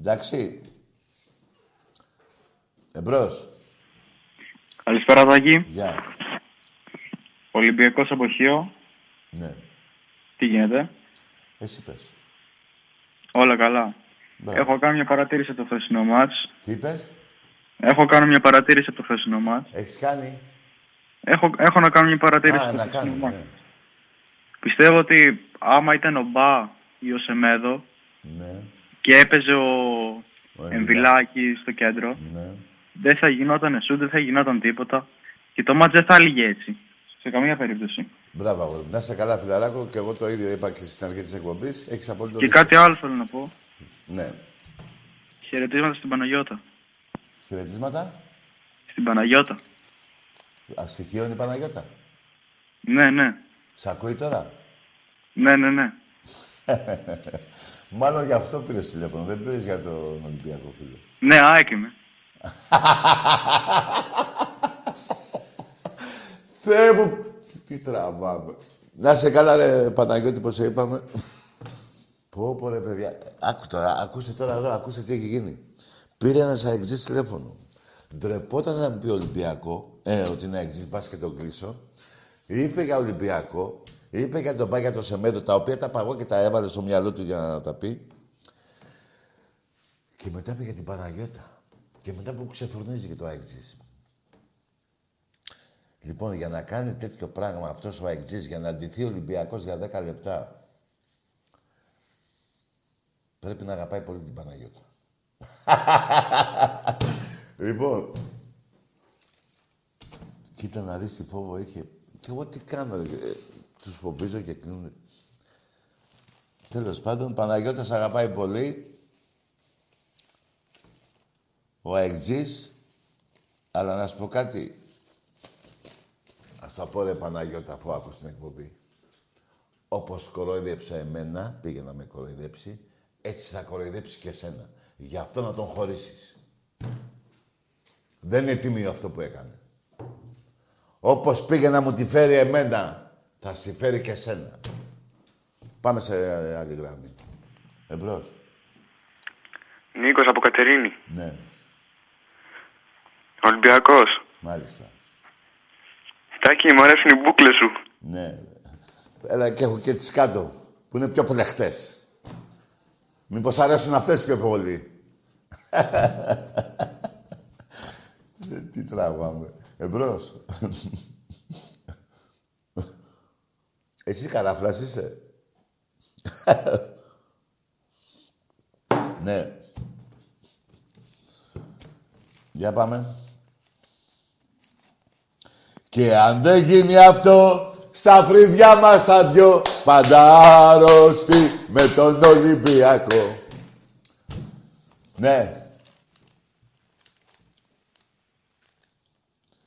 Εντάξει. Εμπρός. Καλησπέρα, Τάκη. Γεια. Ολυμπιακός από Χίο. Ναι. Τι Τι γίνεται; Εσύ πες. Όλα καλά. Μπράβο. Έχω κάνει μια παρατήρηση από το χθεσινό μάτς. Τι είπες; Έχω κάνει μια παρατήρηση από το χθεσινό μάτς. Έχεις κάνει; Έχω, έχω να κάνω μια παρατήρηση Α, από το να χθεσινό κάνεις. μάτς. Ναι. Πιστεύω ότι άμα ήταν ο Μπα ή ο Σεμέδο ναι. και έπαιζε ο, Ο Εμβιλάκη στο κέντρο, Ναι. δεν θα γινόταν σου, δεν θα γινόταν τίποτα. Και το μάτς δεν θα λύγει έτσι. Σε καμία περίπτωση. Μπράβο, αγόρι. μου. Να είσαι καλά, φιλαράκο. Και εγώ το ίδιο είπα και στην αρχή της εκπομπής. Έχεις απόλυτο Και δίκιο. κάτι άλλο θέλω να πω. Ναι. Χαιρετίσματα στην Παναγιώτα. Χαιρετίσματα; Στην Παναγιώτα. Α, στοιχείων η Παναγιώτα; Ναι, ναι. Σ' ακούει τώρα; Ναι, ναι, ναι. Μάλλον γι' αυτό πήρες τηλέφωνο. Δεν πήρες για τον Ολυμπιακό φίλο. Ναι, ΑΕΚ είμαι. Θεέ μου, τι τραβάμε. Να είσαι καλά, ρε Παναγιώτη, πώς σε είπαμε. πω, πω, ρε παιδιά. Άκου τώρα, ακούστε τώρα εδώ, ακούστε τι έχει γίνει. Πήρε ένας αεξής τηλέφωνο. Ντρεπόταν να μου πει Ολυμπιακό, ε, ότι είναι αεξής, μπας και τον κλείσω. Είπε για Ολυμπιακό, είπε για τον Πάγια το Σεμέδο, τα οποία τα παγώ και τα έβαλε στο μυαλό του για να τα πει. Και μετά είπε για την Παναγιώτα. Και μετά που ξεφουρνίζει και το αεξής. Λοιπόν, για να κάνει τέτοιο πράγμα αυτός ο Αιγτζής, για να αντιθεί ο Ολυμπιακός για 10 λεπτά, πρέπει να αγαπάει πολύ την Παναγιώτα. λοιπόν, κοίτα να δεις τι φόβο είχε. Και εγώ τι κάνω, ρε, ε, τους φοβίζω και κλείνουν. Τέλος πάντων, Παναγιώτας αγαπάει πολύ. Ο Αιγτζής, αλλά να σου πω κάτι, Ας τα πω ρε Παναγιώτα, αφού άκουσα την εκπομπή. Όπως κοροϊδέψα εμένα, πήγε να με κοροϊδέψει, έτσι θα κοροϊδέψεις και εσένα. Γι' αυτό να τον χωρίσεις. Δεν είναι τίμιο αυτό που έκανε. Όπως πήγε να μου τη φέρει εμένα, θα στη φέρει και εσένα. Πάμε σε ε, άλλη γραμμή. Εμπρός. Νίκος από Κατερίνη. Ναι, Ολυμπιακός. μάλιστα. Τάκη, μου αρέσουν οι μπούκλες σου. Ναι. Έλα και έχω και τις κάτω, που είναι πιο πλεχτές. Μήπως αρέσουν αυτές πιο πολύ. Ε, Τι τραβάμε. Εμπρός. Εσύ καράφλας είσαι. ναι. Για πάμε. Και αν δεν γίνει αυτό, στα φρύδια μας τα δυο, πάντα άρρωστοι με τον Ολυμπιακό. Ναι.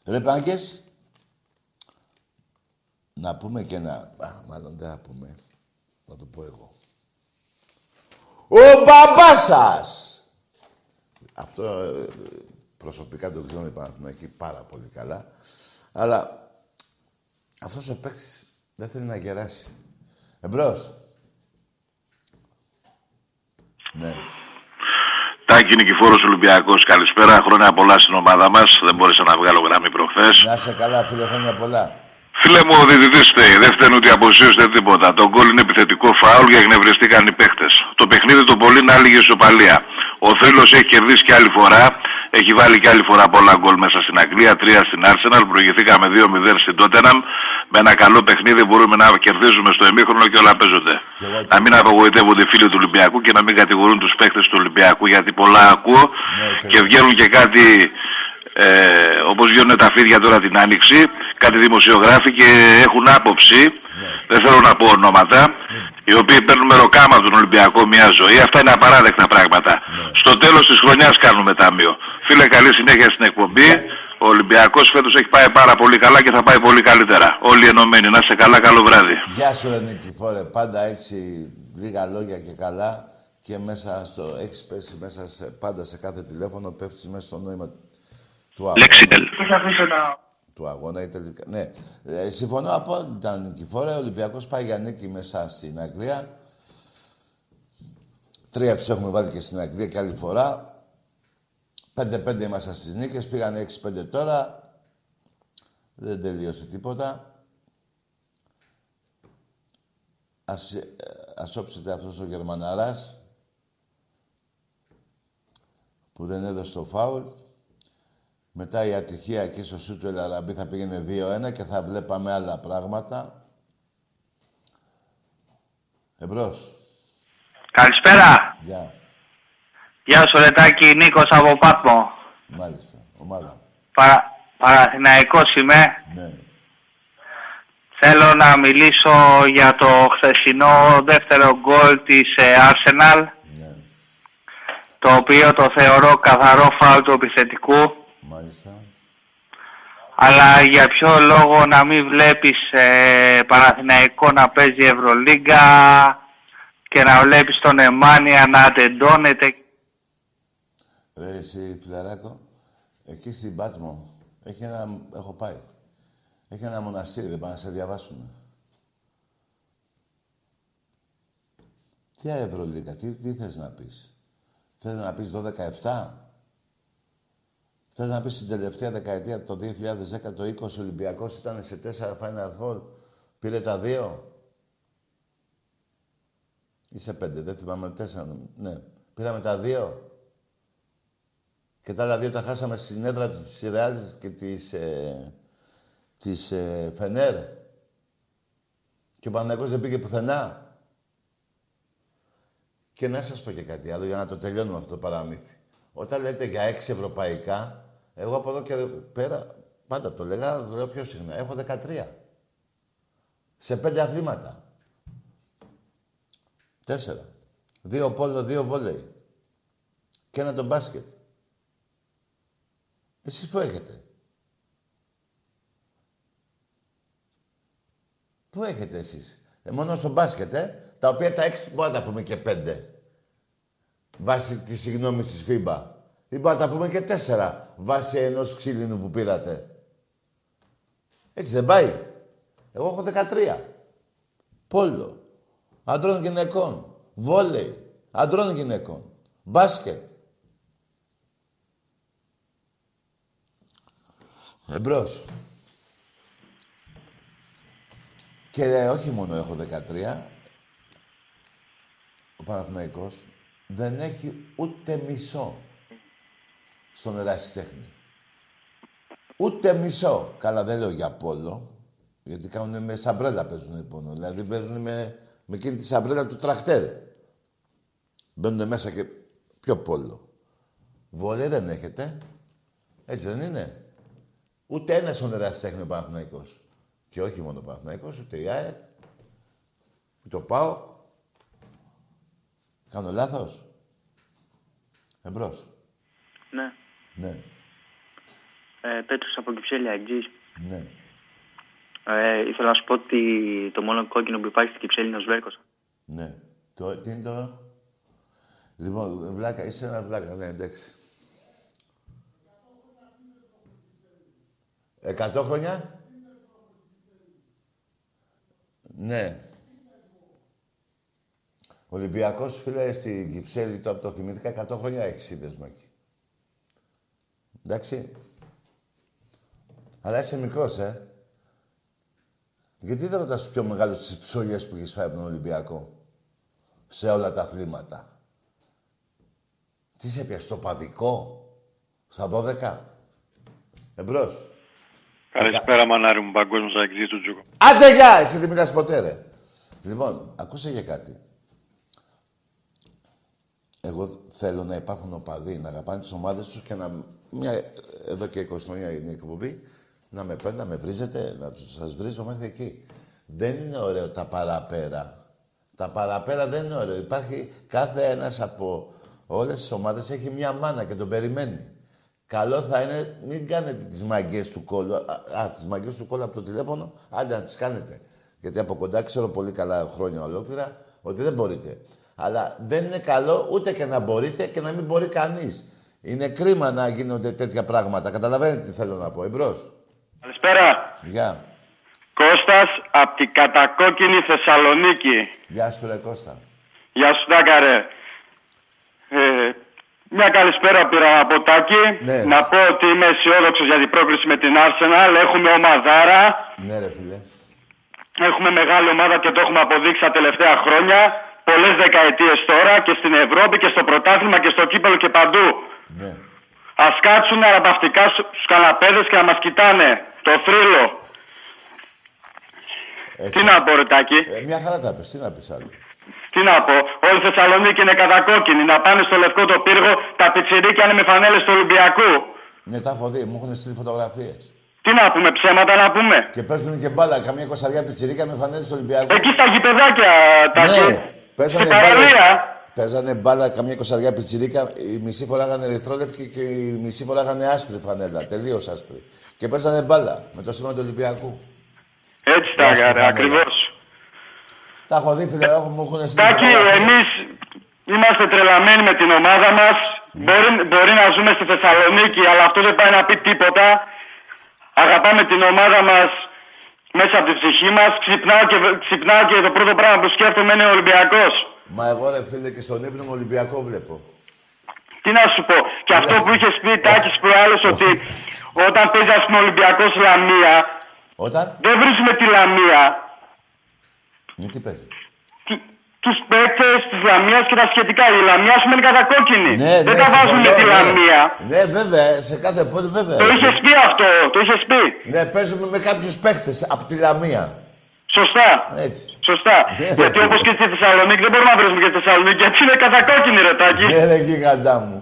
Ρε Πάγκες, να πούμε και ένα... Α, μάλλον δεν θα πούμε. Να το πω εγώ. Ο μπαμπάς σας! Αυτό ε, προσωπικά το ξέρω η εκεί πάρα πολύ καλά. Αλλά αυτός ο παίκτης δεν θέλει να γεράσει. Εμπρός. Ναι. Τάκη Νικηφόρος Ολυμπιακός, καλησπέρα. Χρόνια πολλά στην ομάδα μας. Δεν μπόρεσα να βγάλω γραμμή προχθές. Να είσαι καλά, φίλε, χρόνια πολλά. Φίλε μου, ο διαιτητής φταίει. Δεν φταίνουν ούτε οι αποσίες ούτε τίποτα. Το γκολ είναι επιθετικό φάουλ και εκνευριστήκαν οι παίχτες. Το παιχνίδι το πολύ να άλληγε ισοπαλία. Ο Θρύλος έχει κερδίσει και άλλη φορά. Έχει βάλει και άλλη φορά πολλά γκολ μέσα στην Αγγλία. Τρία στην Arsenal. Προηγηθήκαμε 2-0 στην Tottenham. Με ένα καλό παιχνίδι μπορούμε να κερδίζουμε στο ημίχρονο και όλα παίζονται. Και εγώ- Να μην απογοητεύονται οι φίλοι του Ολυμπιακού και να μην κατηγορούν τους παίχτες του Ολυμπιακού γιατί πολλά ακούω Ναι, και και εγώ. βγαίνουν και κάτι ε, όπως βγαίνουν τα φίδια τώρα την Άνοιξη, κάτι δημοσιογράφοι και έχουν άποψη, Ναι. δεν θέλω να πω ονόματα, οι οποίοι παίρνουν μεροκάμα από τον Ολυμπιακό μια ζωή. Αυτά είναι απαράδεκτα πράγματα. Ναι. Στο τέλος της χρονιάς κάνουμε τάμιο. Φίλε, καλή συνέχεια στην εκπομπή. Ο Ολυμπιακός φέτος έχει πάει πάρα πολύ καλά και θα πάει πολύ καλύτερα. Όλοι ενωμένοι. Να είστε καλά, καλό βράδυ. Γεια σου, ρε Νικηφόρε. Πάντα έτσι λίγα λόγια και καλά και μέσα στο... Έχεις πέσει μέσα σε, πάντα σε κάθε τηλέφωνο, πέφτεις μέσα στο νόημα του αγώνα. Λέξιτελ. Θα αφήσω να... Του αγώνα ή τελικά. Ναι. Ε, συμφωνώ απόλυτα, Νικηφόρε. Ο Ολυμπιακός πάει για νίκη μέσα στην Αγγλία. Τρία τους έχουμε βάλει και στην Αγγλία και άλλη φορά. 5-5 είμαστε στις νίκες, πήγαν 6-5 τώρα. Δεν τελείωσε τίποτα. Ας, ε, ας όψετε αυτός ο Γερμαναράς που δεν έδωσε το φάουλ. Μετά η ατυχία εκεί στο σου του Ελαραμπή θα πήγαινε 2-1 και θα βλέπαμε άλλα πράγματα. Εμπρός. Καλησπέρα. Γεια. Γεια σου Ρετάκη, Νίκος από Πάτμο. Μάλιστα. Ομάδα. Παρα... Παραθυναϊκός είμαι. Ναι. Θέλω να μιλήσω για το χθεσινό δεύτερο γκολ της ε, Arsenal, Ναι. το οποίο το θεωρώ καθαρό φάουλ του επιθετικού. Μάλιστα. Αλλά για ποιο λόγο να μην βλέπεις ε, Παναθηναϊκό να παίζει Ευρωλίγκα και να βλέπεις τον Εμάνια να τεντώνεται; Ρε εσύ, φιλαράκο, εκεί στην Πάτμο έχει ένα... Έχω πάει. Έχει ένα μοναστήρι, δεν πάνε να σε διαβάσουν. Τι Ευρωλίγα, τι, τι θες να πεις; Θες να πεις 12-17. Θες να πεις στην τελευταία δεκαετία, το 2010, το 20, ο Ολυμπιακός ήταν σε 4 Final Four, πήρε τα δύο. Ή σε πέντε, δεν θυμάμαι, τέσσερα, ναι. Πήραμε τα δύο. Και τα άλλα δύο τα χάσαμε στην έδρα της Ρεάλ και της, ε, της ε, Φενέρ. Και ο Παναγιώτης δεν πήγε πουθενά. Και να σας πω και κάτι άλλο για να το τελειώνουμε αυτό το παραμύθι. Όταν λέτε για έξι ευρωπαϊκά, εγώ από εδώ και πέρα πάντα το λέγα, το λέω πιο συχνά. Έχω 13. Σε πέντε αθλήματα. Τέσσερα. Δύο πόλο, δύο βόλεϊ. Και ένα το μπάσκετ. Εσείς πού έχετε; Πού έχετε εσείς; Ε, μόνο στο μπάσκετ, ε. Τα οποία τα έξι μπορεί να τα πούμε και πέντε. Βάσει τη συγγνώμη της FIBA. Ή μπορεί να τα πούμε και τέσσερα. Βάσει ενός ξύλινου που πήρατε. Έτσι δεν πάει. Εγώ έχω 13. Πόλο. Αντρών γυναικών. Βόλεϊ. Αντρών γυναικών. Μπάσκετ. Εμπρός. Και ε, όχι μόνο έχω 13, ο Παναθηναϊκός δεν έχει ούτε μισό στον ερασιτέχνη. Ούτε μισό. Καλά δεν λέω για πόλο, γιατί κάνουν με σαμπρέλα παίζουν πόνο. Δηλαδή παίζουν με, με εκείνη τη σαμπρέλα του τραχτέρ. Μπαίνουν μέσα και πιο πόλο. Βολέ δεν έχετε. Έτσι δεν είναι. Ούτε ένας στον ερασιτέχνη ο Παναθηναϊκός. Και όχι μόνο ο Παναθηναϊκός, ούτε η ΑΕΚ, ούτε ο ΠΑΟΚ. Κάνω λάθος; Εμπρός. Ναι. Ναι, Ε, Πέτρος από Κυψέλη Αγγής. ναι. Ε, ήθελα να σου πω ότι το μόνο κόκκινο που υπάρχει στην Κυψέλη είναι ο Σβέρκος. Ναι. Το, τι είναι το... Λοιπόν, βλάκα, είσαι ένα βλάκα, ναι, εντάξει. Εκατό χρόνια. Ναι. Ο Ολυμπιακός, φίλε, στην Κυψέλη, το, το θυμήθηκα, 100 χρόνια έχεις σύνδεσμο εκεί. Εντάξει. Αλλά είσαι μικρός, ε. Γιατί δεν ρωτάς τους πιο μεγάλους τις ψωλιές που έχεις φάει από τον Ολυμπιακό. Σε όλα τα αθλήματα; Τι σε πιάσει, στο παδικό, στα 12. Εμπρός. Καλησπέρα, μανάρι μου, παγκόσμιος αγγλί του Τζούκο. Άντε γεια! Εσύ δεν μιλάς ποτέ, ρε. Λοιπόν, ακούσε για κάτι. Εγώ θέλω να υπάρχουν οπαδοί, να αγαπάνε τις ομάδες τους και να... Μια, εδώ και 20 χρόνια είναι η εκπομπή, να με παίρνει, να με βρίζετε, να τους, σας βρίζω μέχρι εκεί. Δεν είναι ωραίο τα παραπέρα. Τα παραπέρα δεν είναι ωραίο. Υπάρχει κάθε ένας από όλες τις ομάδες έχει μια μάνα και τον περιμένει. Καλό θα είναι, μην κάνετε τις μαγκές του κόλλου. Α, α, τις μαγκές του κόλλου από το τηλέφωνο, άντε να τις κάνετε. Γιατί από κοντά ξέρω πολύ καλά χρόνια ολόκληρα ότι δεν μπορείτε. Αλλά δεν είναι καλό ούτε και να μπορείτε και να μην μπορεί κανείς. Είναι κρίμα να γίνονται τέτοια πράγματα. Καταλαβαίνετε τι θέλω να πω. Εμπρός. Καλησπέρα. Γεια. Κώστας από την κατακόκκινη Θεσσαλονίκη. Γεια σου, ρε Κώστα. Γεια σου, Τάκαρε. Ε, μια καλησπέρα πήρα από Τάκη. Ναι. Να πω ότι είμαι αισιόδοξος για την πρόκληση με την Arsenal. Έχουμε ομαδάρα. Ναι, ρε φίλε. Έχουμε μεγάλη ομάδα και το έχουμε αποδείξει τα τελευταία χρόνια. Πολλές δεκαετίες τώρα και στην Ευρώπη και στο πρωτάθλημα και στο κύπελο και παντού. Ναι. Α κάτσουν αραπαυτικά στους καναπέδες και να μας κοιτάνε. Το θρύλο. Έτσι. Τι να πω, ρε Τάκη; Ε, μια χαρά τα πες. Τι να πεις άλλο; Τι να πω; Όλη η Θεσσαλονίκη είναι κατακόκκινη. Να πάνε στο λευκό το πύργο τα πιτσιρίκια είναι με φανέλες του Ολυμπιακού. Ναι, τα έχω δει. Μου έχουν στείλει φωτογραφίες. Τι να πούμε, ψέματα να πούμε; Και παίζουν και μπάλα. Καμία κοσαριά πιτσιρίκα με φανέλες του Ολυμπιακού. Εκεί στα γηπεδάκια, Τάκη. Ναι, παίζανε Στην μπάλα. Παραλία. Παίζανε μπάλα καμία κοσαριά πιτσιρίκα. Η μισή φορά είχαν ερυθρόλευκη και η μισή φορά είχαν άσπρη φανέλα. Τελείως άσπρη. Και παίζανε μπάλα με το σήμα του Ολυμπιακού. Έτσι τα Άσπρη έκανα, φανέλα. ακριβώς. Τα έχω δει, φίλε, έχω, μου έχουν στείλει. Τάκη, φωτογραφίες. εμείς είμαστε τρελαμένοι με την ομάδα μας. Μπορεί, μπορεί να ζούμε στη Θεσσαλονίκη, αλλά αυτό δεν πάει να πει τίποτα. Αγαπάμε την ομάδα μας μέσα από τη ψυχή μας. Ξυπνάω και, ξυπνάω και το πρώτο πράγμα που σκέφτομαι είναι Ολυμπιακός. Μα εγώ ρε φίλε και στον ύπνο μου Ολυμπιακό βλέπω. Τι να σου πω. Και αυτό που είχε πει Τάκης προάλλες ότι όταν παίζει α πούμε Ολυμπιακό Λαμία, Όταν; δεν βρίσκουμε τη Λαμία. Ναι, τι παίζει; Τους παίκτες της Λαμίας και τα σχετικά. Η Λαμία σου είναι κατακόκκινη. Ναι, δεν ναι, τα βάζουν με συμφωνώ, τη ναι. Λαμία. Ναι, βέβαια, σε κάθε πόλη βέβαια. Το είχες πει αυτό, το είχες πει. Ναι, παίζουμε με κάποιους παίχτε από τη Λαμία. Σωστά. Έτσι. Σωστά. Ναι, γιατί ρε, όπως φίλε. και στη Θεσσαλονίκη δεν μπορούμε να βρούμε και στη Θεσσαλονίκη γιατί είναι κατακόκκινη ρετάκι. Ναι, ρε γίγαντά μου.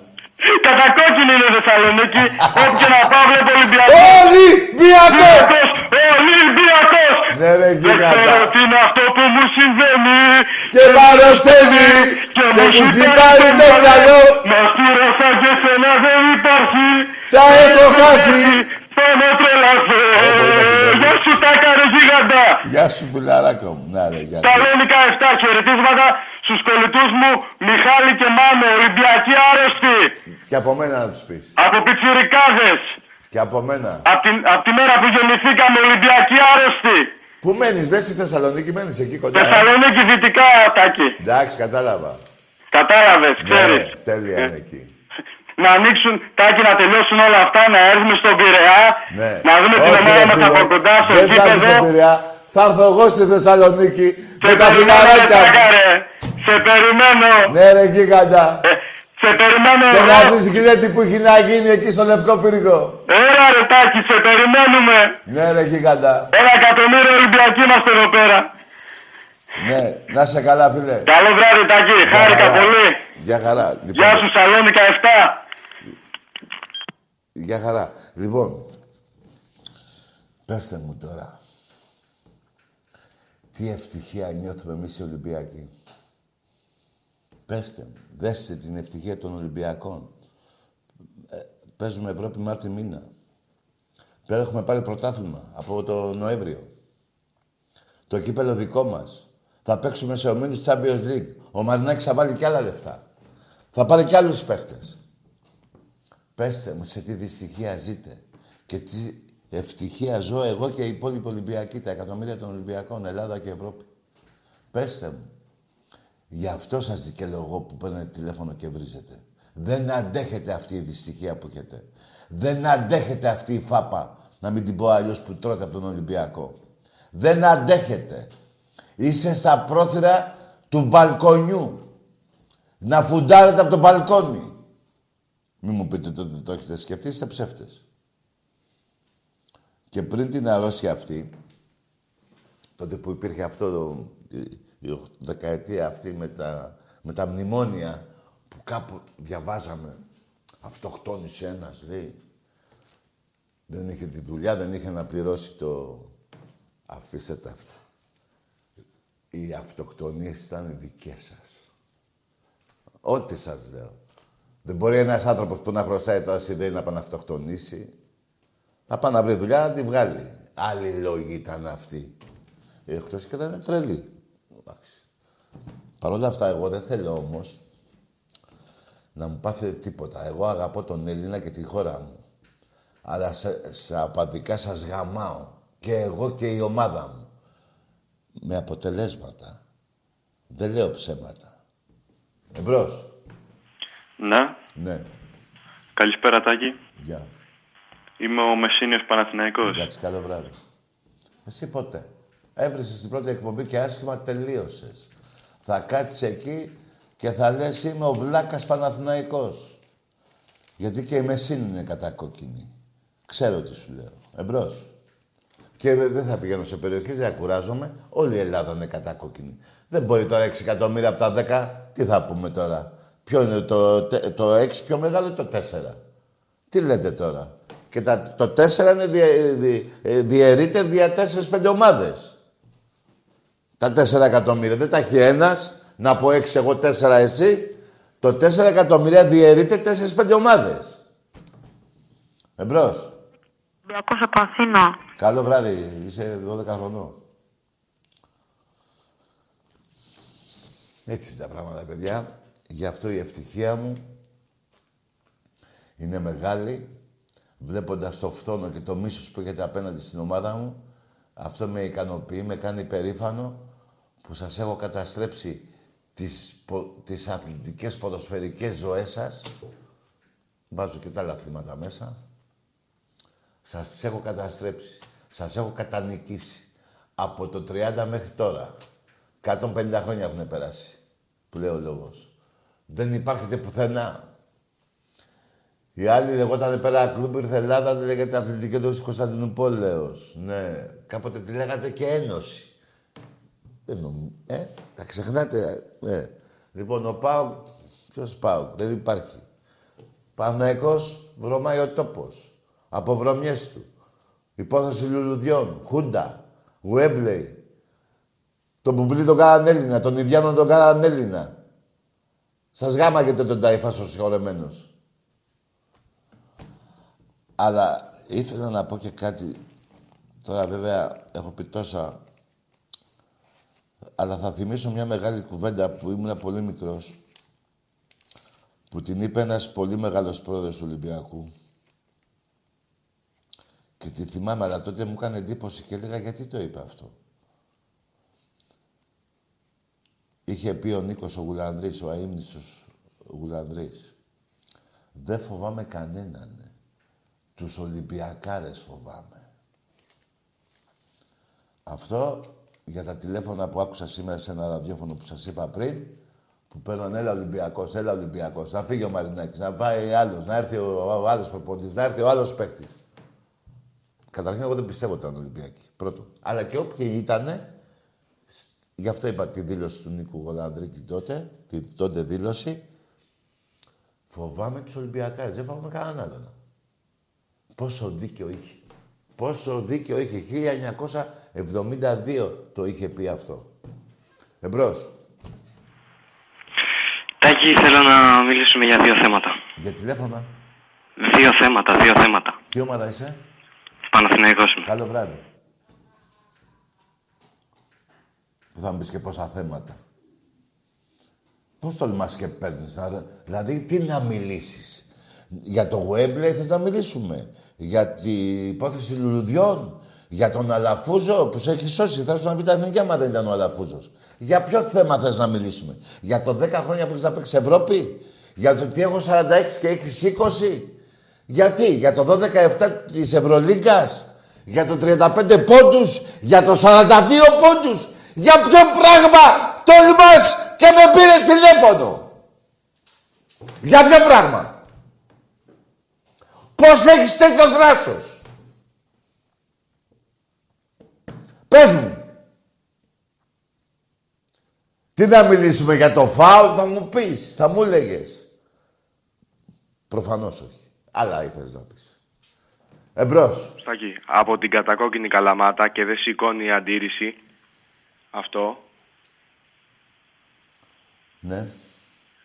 Κατακόκκινη είναι η Θεσσαλονίκη. Όπου και να πάω βλέπω Ολυμπιακό. Ολυμπιακό! Ολυμπιακός! Ναι, ρε Δεν ξέρω γίγαντα. τι είναι αυτό που μου συμβαίνει. Και μ' αρρωσταίνει και μου ζητάει το μυαλό. Μα στήρωσα και σένα δεν υπάρχει. Τα έχω χάσει. Πάμε τρελαθώ. Γεια σου Τάκα ρε γίγαντα. Γεια σου, φιλαράκο μου. Να ρε, γεια Τα σου. Λένικα 7 χαιρετίσματα στους κολλητούς μου Μιχάλη και Μάνο, Ολυμπιακοί άρρωστοι. Και από μένα να τους πεις. Από πιτσιρικάδες. Και από μένα. Από την, απ' τη μέρα που γεννηθήκαμε Ολυμπιακοί άρρωστοι. Πού μένεις, μέσα στη Θεσσαλονίκη, μένεις εκεί κοντά. ε; Θεσσαλονίκη δυτικά, Τάκη. Εντάξει, κατάλαβα. Κατάλαβες, Ναι, ξέρεις. τέλεια είναι εκεί. Να ανοίξουν, Τάκη, να τελειώσουν όλα αυτά, να έρθουμε στον Πειραιά. Ναι. Να δούμε την Όχι, ομάδα ρε, μας φίλε. από κοντά στο Δεν θα έρθει στον γήπεδο. Πειραιά. Θα έρθω εγώ στη Θεσσαλονίκη με τα περιμένω, φιλαράκια Τάκα, μου. ρε. Σε περιμένω. Ναι, ρε, γίγαντα. Σε περιμένω Και να εγώ. δεις γλέτη που έχει να γίνει εκεί στο Λευκό Πύργο. Έλα ρε Τάκη, σε περιμένουμε. Ναι, ρε, γίγαντα. Ένα εκατομμύριο Ολυμπιακοί είμαστε εδώ πέρα. Ναι, να σε καλά, φίλε. Καλό βράδυ, Τάκη. Χάρηκα χαρά. πολύ. Γεια χαρά. Λοιπόν, Γεια σου, Σαλόνικα 7. Γεια χαρά. Λοιπόν, πέστε μου τώρα. Τι ευτυχία νιώθουμε εμείς οι Ολυμπιακοί. Πέστε μου. Δέστε την ευτυχία των Ολυμπιακών. Ε, παίζουμε Ευρώπη Μάρτι μήνα. Πέρα έχουμε πάρει πρωτάθλημα από το Νοέμβριο. Το κύπελο δικό μας. Θα παίξουμε σε ομίλους Champions League. Ο Μαρινάκης θα βάλει κι άλλα λεφτά. Θα πάρει κι άλλους παίχτες. Πέστε μου σε τι δυστυχία ζείτε και τι ευτυχία ζω εγώ και οι υπόλοιποι Ολυμπιακοί, τα εκατομμύρια των Ολυμπιακών, Ελλάδα και Ευρώπη. Πέστε μου. Γι' αυτό σας δικαιολογώ που παίρνετε τηλέφωνο και βρίζετε. Δεν αντέχετε αυτή η δυστυχία που έχετε. Δεν αντέχετε αυτή η φάπα, να μην την πω αλλιώς που τρώτε από τον Ολυμπιακό. Δεν αντέχετε. Είστε στα πρόθυρα του μπαλκονιού. Να φουντάρετε από το μπαλκόνι. Μην μου πείτε ότι δεν το έχετε σκεφτεί, είστε ψεύτες. Και πριν την αρρώστια αυτή, τότε που υπήρχε αυτό, το- η- η δεκαετία αυτή με τα, με τα μνημόνια, που κάπου διαβάζαμε, αυτοκτόνησε ένας, λέει. Δεν είχε τη δουλειά, δεν είχε να πληρώσει το... Αφήστε τα αυτά. Οι αυτοκτονίες ήταν δικές σας. Ό,τι σας λέω. Δεν μπορεί ένας άνθρωπος που να χρωστάει τώρα στη ΔΕΗ να πάει να αυτοκτονήσει. Να πάει να βρει δουλειά να τη βγάλει. Άλλοι λόγοι ήταν αυτοί. Εκτός και δεν είναι τρελή. Εντάξει. Παρ' όλα αυτά, εγώ δεν θέλω όμως να μου πάθετε τίποτα. Εγώ αγαπώ τον Έλληνα και τη χώρα μου. Αλλά σε, σε απαντικά σας γαμάω. Και εγώ και η ομάδα μου. Με αποτελέσματα. Δεν λέω ψέματα. Εμπρός. Ναι. Ναι. Καλησπέρα Τάκη. Γεια. Είμαι ο Μεσίνιος Παναθηναϊκός. Εντάξει, καλό βράδυ. Εσύ ποτέ. Έβρισες την πρώτη εκπομπή και άσχημα τελείωσες. Θα κάτσεις εκεί και θα λες είμαι ο Βλάκας Παναθηναϊκός. Γιατί και η Μεσίνη είναι κατακόκκινη. Ξέρω τι σου λέω. Εμπρός. Και δεν δεν θα πηγαίνω σε περιοχές, δεν κουράζομαι. Όλη η Ελλάδα είναι κατακόκκινη. Δεν μπορεί τώρα 6 εκατομμύρια από τα 10. Τι θα πούμε τώρα; Ποιο είναι το, τε- το 6 πιο μεγάλο ή το 4. Τι λέτε τώρα; Και τα, το 4 είναι διε, δι- ε, διαιρείται δια 4-5 ομάδες. Τα 4 εκατομμύρια. Δεν τα έχει ένας. Να πω 6 εγώ 4 εσύ. Το 4 εκατομμύρια διαιρείται 4-5 ομάδες. Εμπρός. Ολυμπιακός από Αθήνα. Καλό βράδυ. Είσαι 12 χρονών. Έτσι είναι τα πράγματα, παιδιά. Γι' αυτό η ευτυχία μου είναι μεγάλη. Βλέποντας το φθόνο και το μίσος που έχετε απέναντι στην ομάδα μου, αυτό με ικανοποιεί, με κάνει περήφανο που σας έχω καταστρέψει τις, πο- τις αθλητικές ποδοσφαιρικές ζωές σας. Βάζω και τα άλλα αθλήματα μέσα. Σας τις έχω καταστρέψει. Σας έχω κατανικήσει. Από το 30 μέχρι τώρα. 150 χρόνια έχουν περάσει. Που λέει ο λόγος. Δεν υπάρχετε πουθενά. Οι άλλοι λεγόταν πέρα κλουμπ, ήρθε Ελλάδα, λέγεται Αθλητική Δόση Κωνσταντινούπολεως. Ναι. Κάποτε τη λέγατε και Ένωση. Δεν νομ... Ε, τα ξεχνάτε. Ε. Λοιπόν, ο Πάουκ, ποιος Πάουκ, δεν υπάρχει. Παναϊκός, βρωμάει ο τόπος. Από βρωμιές του. Υπόθεση λουλουδιών, Χούντα, Γουέμπλεϊ. Τον Μπουμπλί τον κάναν Έλληνα, τον Ιδιάνο τον κάναν Έλληνα. Σας γάμαγεται τον Ταϊφάς ο συγχωρεμένος. Αλλά ήθελα να πω και κάτι. Τώρα βέβαια έχω πει τόσα. Αλλά θα θυμίσω μια μεγάλη κουβέντα που ήμουν πολύ μικρός. Που την είπε ένας πολύ μεγάλος πρόεδρος του Ολυμπιακού. Και τη θυμάμαι, αλλά τότε μου έκανε εντύπωση και έλεγα γιατί το είπε αυτό; Είχε πει ο Νίκος ο Γουλανδρής, ο αείμνηστος ο Γουλανδρής. Δεν φοβάμαι κανέναν. Τους Ολυμπιακάρες φοβάμαι. Αυτό για τα τηλέφωνα που άκουσα σήμερα σε ένα ραδιόφωνο που σας είπα πριν, που παίρνουν έλα Ολυμπιακός, έλα Ολυμπιακός, να φύγει ο Μαρινάκης, να πάει άλλος, να έρθει ο, ο άλλος προπονητής, να έρθει ο άλλος παίκτης. Καταρχήν, εγώ δεν πιστεύω ότι ήταν Ολυμπιακοί. Πρώτον. Αλλά και όποιοι ήτανε, σ- γι' αυτό είπα τη δήλωση του Νίκου Γολανδρίτη τότε, τη τότε δήλωση, φοβάμαι τους Ολυμπιακάρες, δεν φοβάμαι κανέναν άλλον. Πόσο δίκιο είχε. Πόσο δίκιο είχε. 1972 το είχε πει αυτό. Εμπρός. Τάκη, θέλω να μιλήσουμε για δύο θέματα. Για τηλέφωνα. Δύο θέματα, δύο θέματα. Τι ομάδα είσαι; Παναθηναϊκός είμαι. Καλό βράδυ. Που θα μου πεις και πόσα θέματα. Πώς τολμάς και παίρνεις, να... δηλαδή τι να μιλήσεις. Για το Γουέμπλε θες να μιλήσουμε. Για την υπόθεση λουλουδιών. Για τον Αλαφούζο που σε έχει σώσει. Θα σου να β' εθνική άμα δεν ήταν ο Αλαφούζος. Για ποιο θέμα θες να μιλήσουμε. Για το 10 χρόνια που έχεις να παίξεις Ευρώπη. Για το ότι έχω 46 και έχεις 20. Γιατί, για το 12-17 της Ευρωλίγκας, για το 35 πόντους, για το 42 πόντους. Για ποιο πράγμα τολμάς και με πήρες τηλέφωνο; Για ποιο πράγμα; Πώς έχεις τέτοιος θράσος. Πες μου. Τι να μιλήσουμε για το φάουλ, θα μου πεις, θα μου έλεγες. Προφανώς όχι. Άλλα ήθελες να πεις. Εμπρός. Στάκη, από την κατακόκκινη καλαμάτα και δεν σηκώνει η αντίρρηση αυτό. Ναι.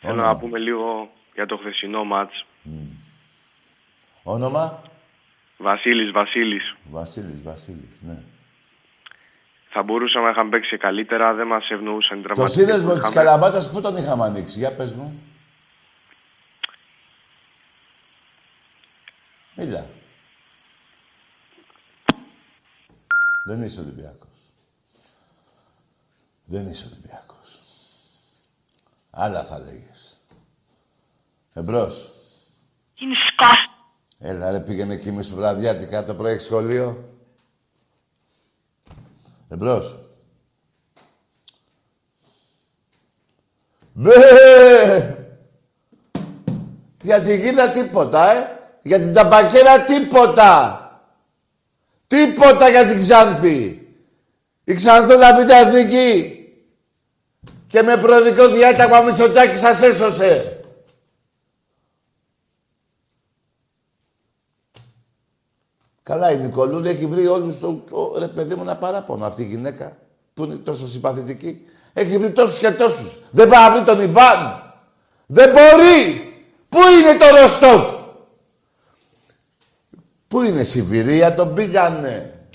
Θέλω Όνομα. να πούμε λίγο για το χθεσινό μάτς. Όνομα. Βασίλης, Βασίλης. Βασίλης, Βασίλης, ναι. Θα μπορούσαμε να είχαμε παίξει καλύτερα, δεν μας ευνοούσαν οι Το τραυματίες που σύνδεσμο της είχαμε. Καλαμάτας πού τον είχαμε ανοίξει; Για πες μου. Μίλα. Δεν είσαι Ολυμπιακός. Δεν είσαι Ολυμπιακός. Άλλα θα λέγες. Εμπρός. Είναι σκάς. Έλα ρε πήγαινε κοιμήσου βραδιάτικα το πρωί έχεις σχολείο. Εμπρός. Μπε! Για τη γίδα τίποτα, ε; Για την ταμπακέρα τίποτα. Τίποτα για την Ξάνθη. Η Ξανθούλα Β' Εθνική. Και με προδικό διάταγμα Μητσοτάκης σας έσωσε. Καλά η Νικολούλη έχει βρει όλους το, το ρε παιδί μου ένα παράπονο αυτή η γυναίκα που είναι τόσο συμπαθητική. Έχει βρει τόσους και τόσους. Δεν πάει να βρει τον Ιβάν. Δεν μπορεί. Πού είναι το Ροστόφ; Πού είναι Σιβηρία, τον πήγανε.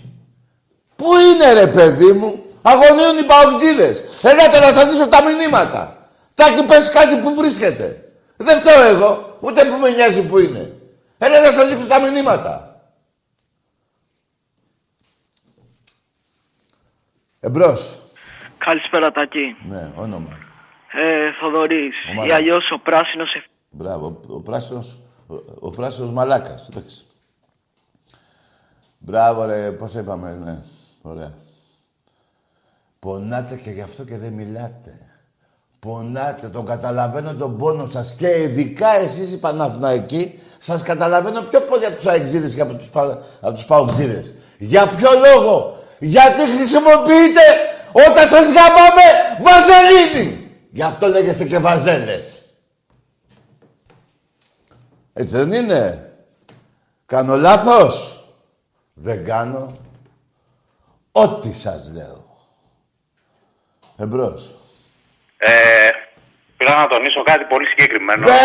Πού είναι ρε παιδί μου; Αγωνίουν οι παουτζίδες. Ελάτε να σας δείξω τα μηνύματα. Τα έχει πέσει κάτι που βρίσκεται. Δεν φταίω εγώ, ούτε που με νοιάζει που είναι. Έλα να σας δείξω τα μηνύματα. Εμπρός. Καλησπέρα Τάκη. Ναι, όνομα. Ε, Θοδωρής. Ομάδα. Ή αλλιώς ο πράσινος εφ... Μπράβο, ο, ο πράσινος, ο, ο πράσινος μαλάκας. Εντάξει. Μπράβο ρε, πώς είπαμε, ναι. Ωραία. Πονάτε και γι' αυτό και δεν μιλάτε. Πονάτε, τον καταλαβαίνω τον πόνο σας και ειδικά εσείς οι Παναθηναϊκοί σας καταλαβαίνω πιο πολύ από τους αεξίδες και από τους, πα... από τους παουτζίδες. Για ποιο λόγο, γιατί χρησιμοποιείτε όταν σας γαμάμε βαζελίνη. Γι' αυτό λέγεστε και βαζέλες. Έτσι δεν είναι; Κάνω λάθος; Δεν κάνω. Ό,τι σας λέω. Εμπρός. Ε, πήρα να τονίσω κάτι πολύ συγκεκριμένο. Ναι.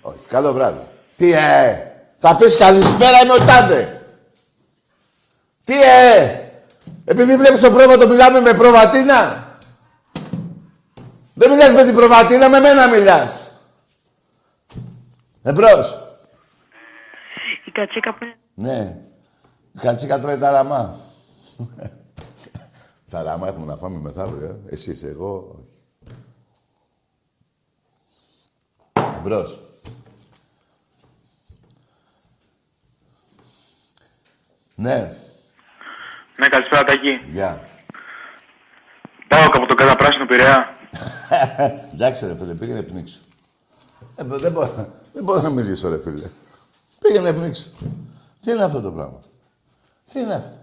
Όχι, καλό βράδυ. Τι ε, θα πεις καλησπέρα είμαι ο Τάδε. Τι ε, επειδή βλέπεις το πρόβατο μιλάμε με προβατίνα. Δεν μιλάς με την προβατίνα, με μένα μιλάς. Εμπρός. Η κατσίκα που είναι... Ναι. Η κατσίκα τρώει τα ραμά. Τα ραμά έχουμε να φάμε μεθαύριο. ε. Εσείς, εγώ. όχι. Εμπρός. Ναι. Ναι, καλησπέρα Τάκη. Γεια. Πάω από τον καταπράσινο Πειραιά. Εντάξει ρε φίλε, πήγαινε πνίξου. Ε, μπο- δεν, μπορώ, δεν μπορώ να μιλήσω ρε φίλε. Πήγαινε πνίξου. Τι είναι αυτό το πράγμα; Τι είναι αυτό;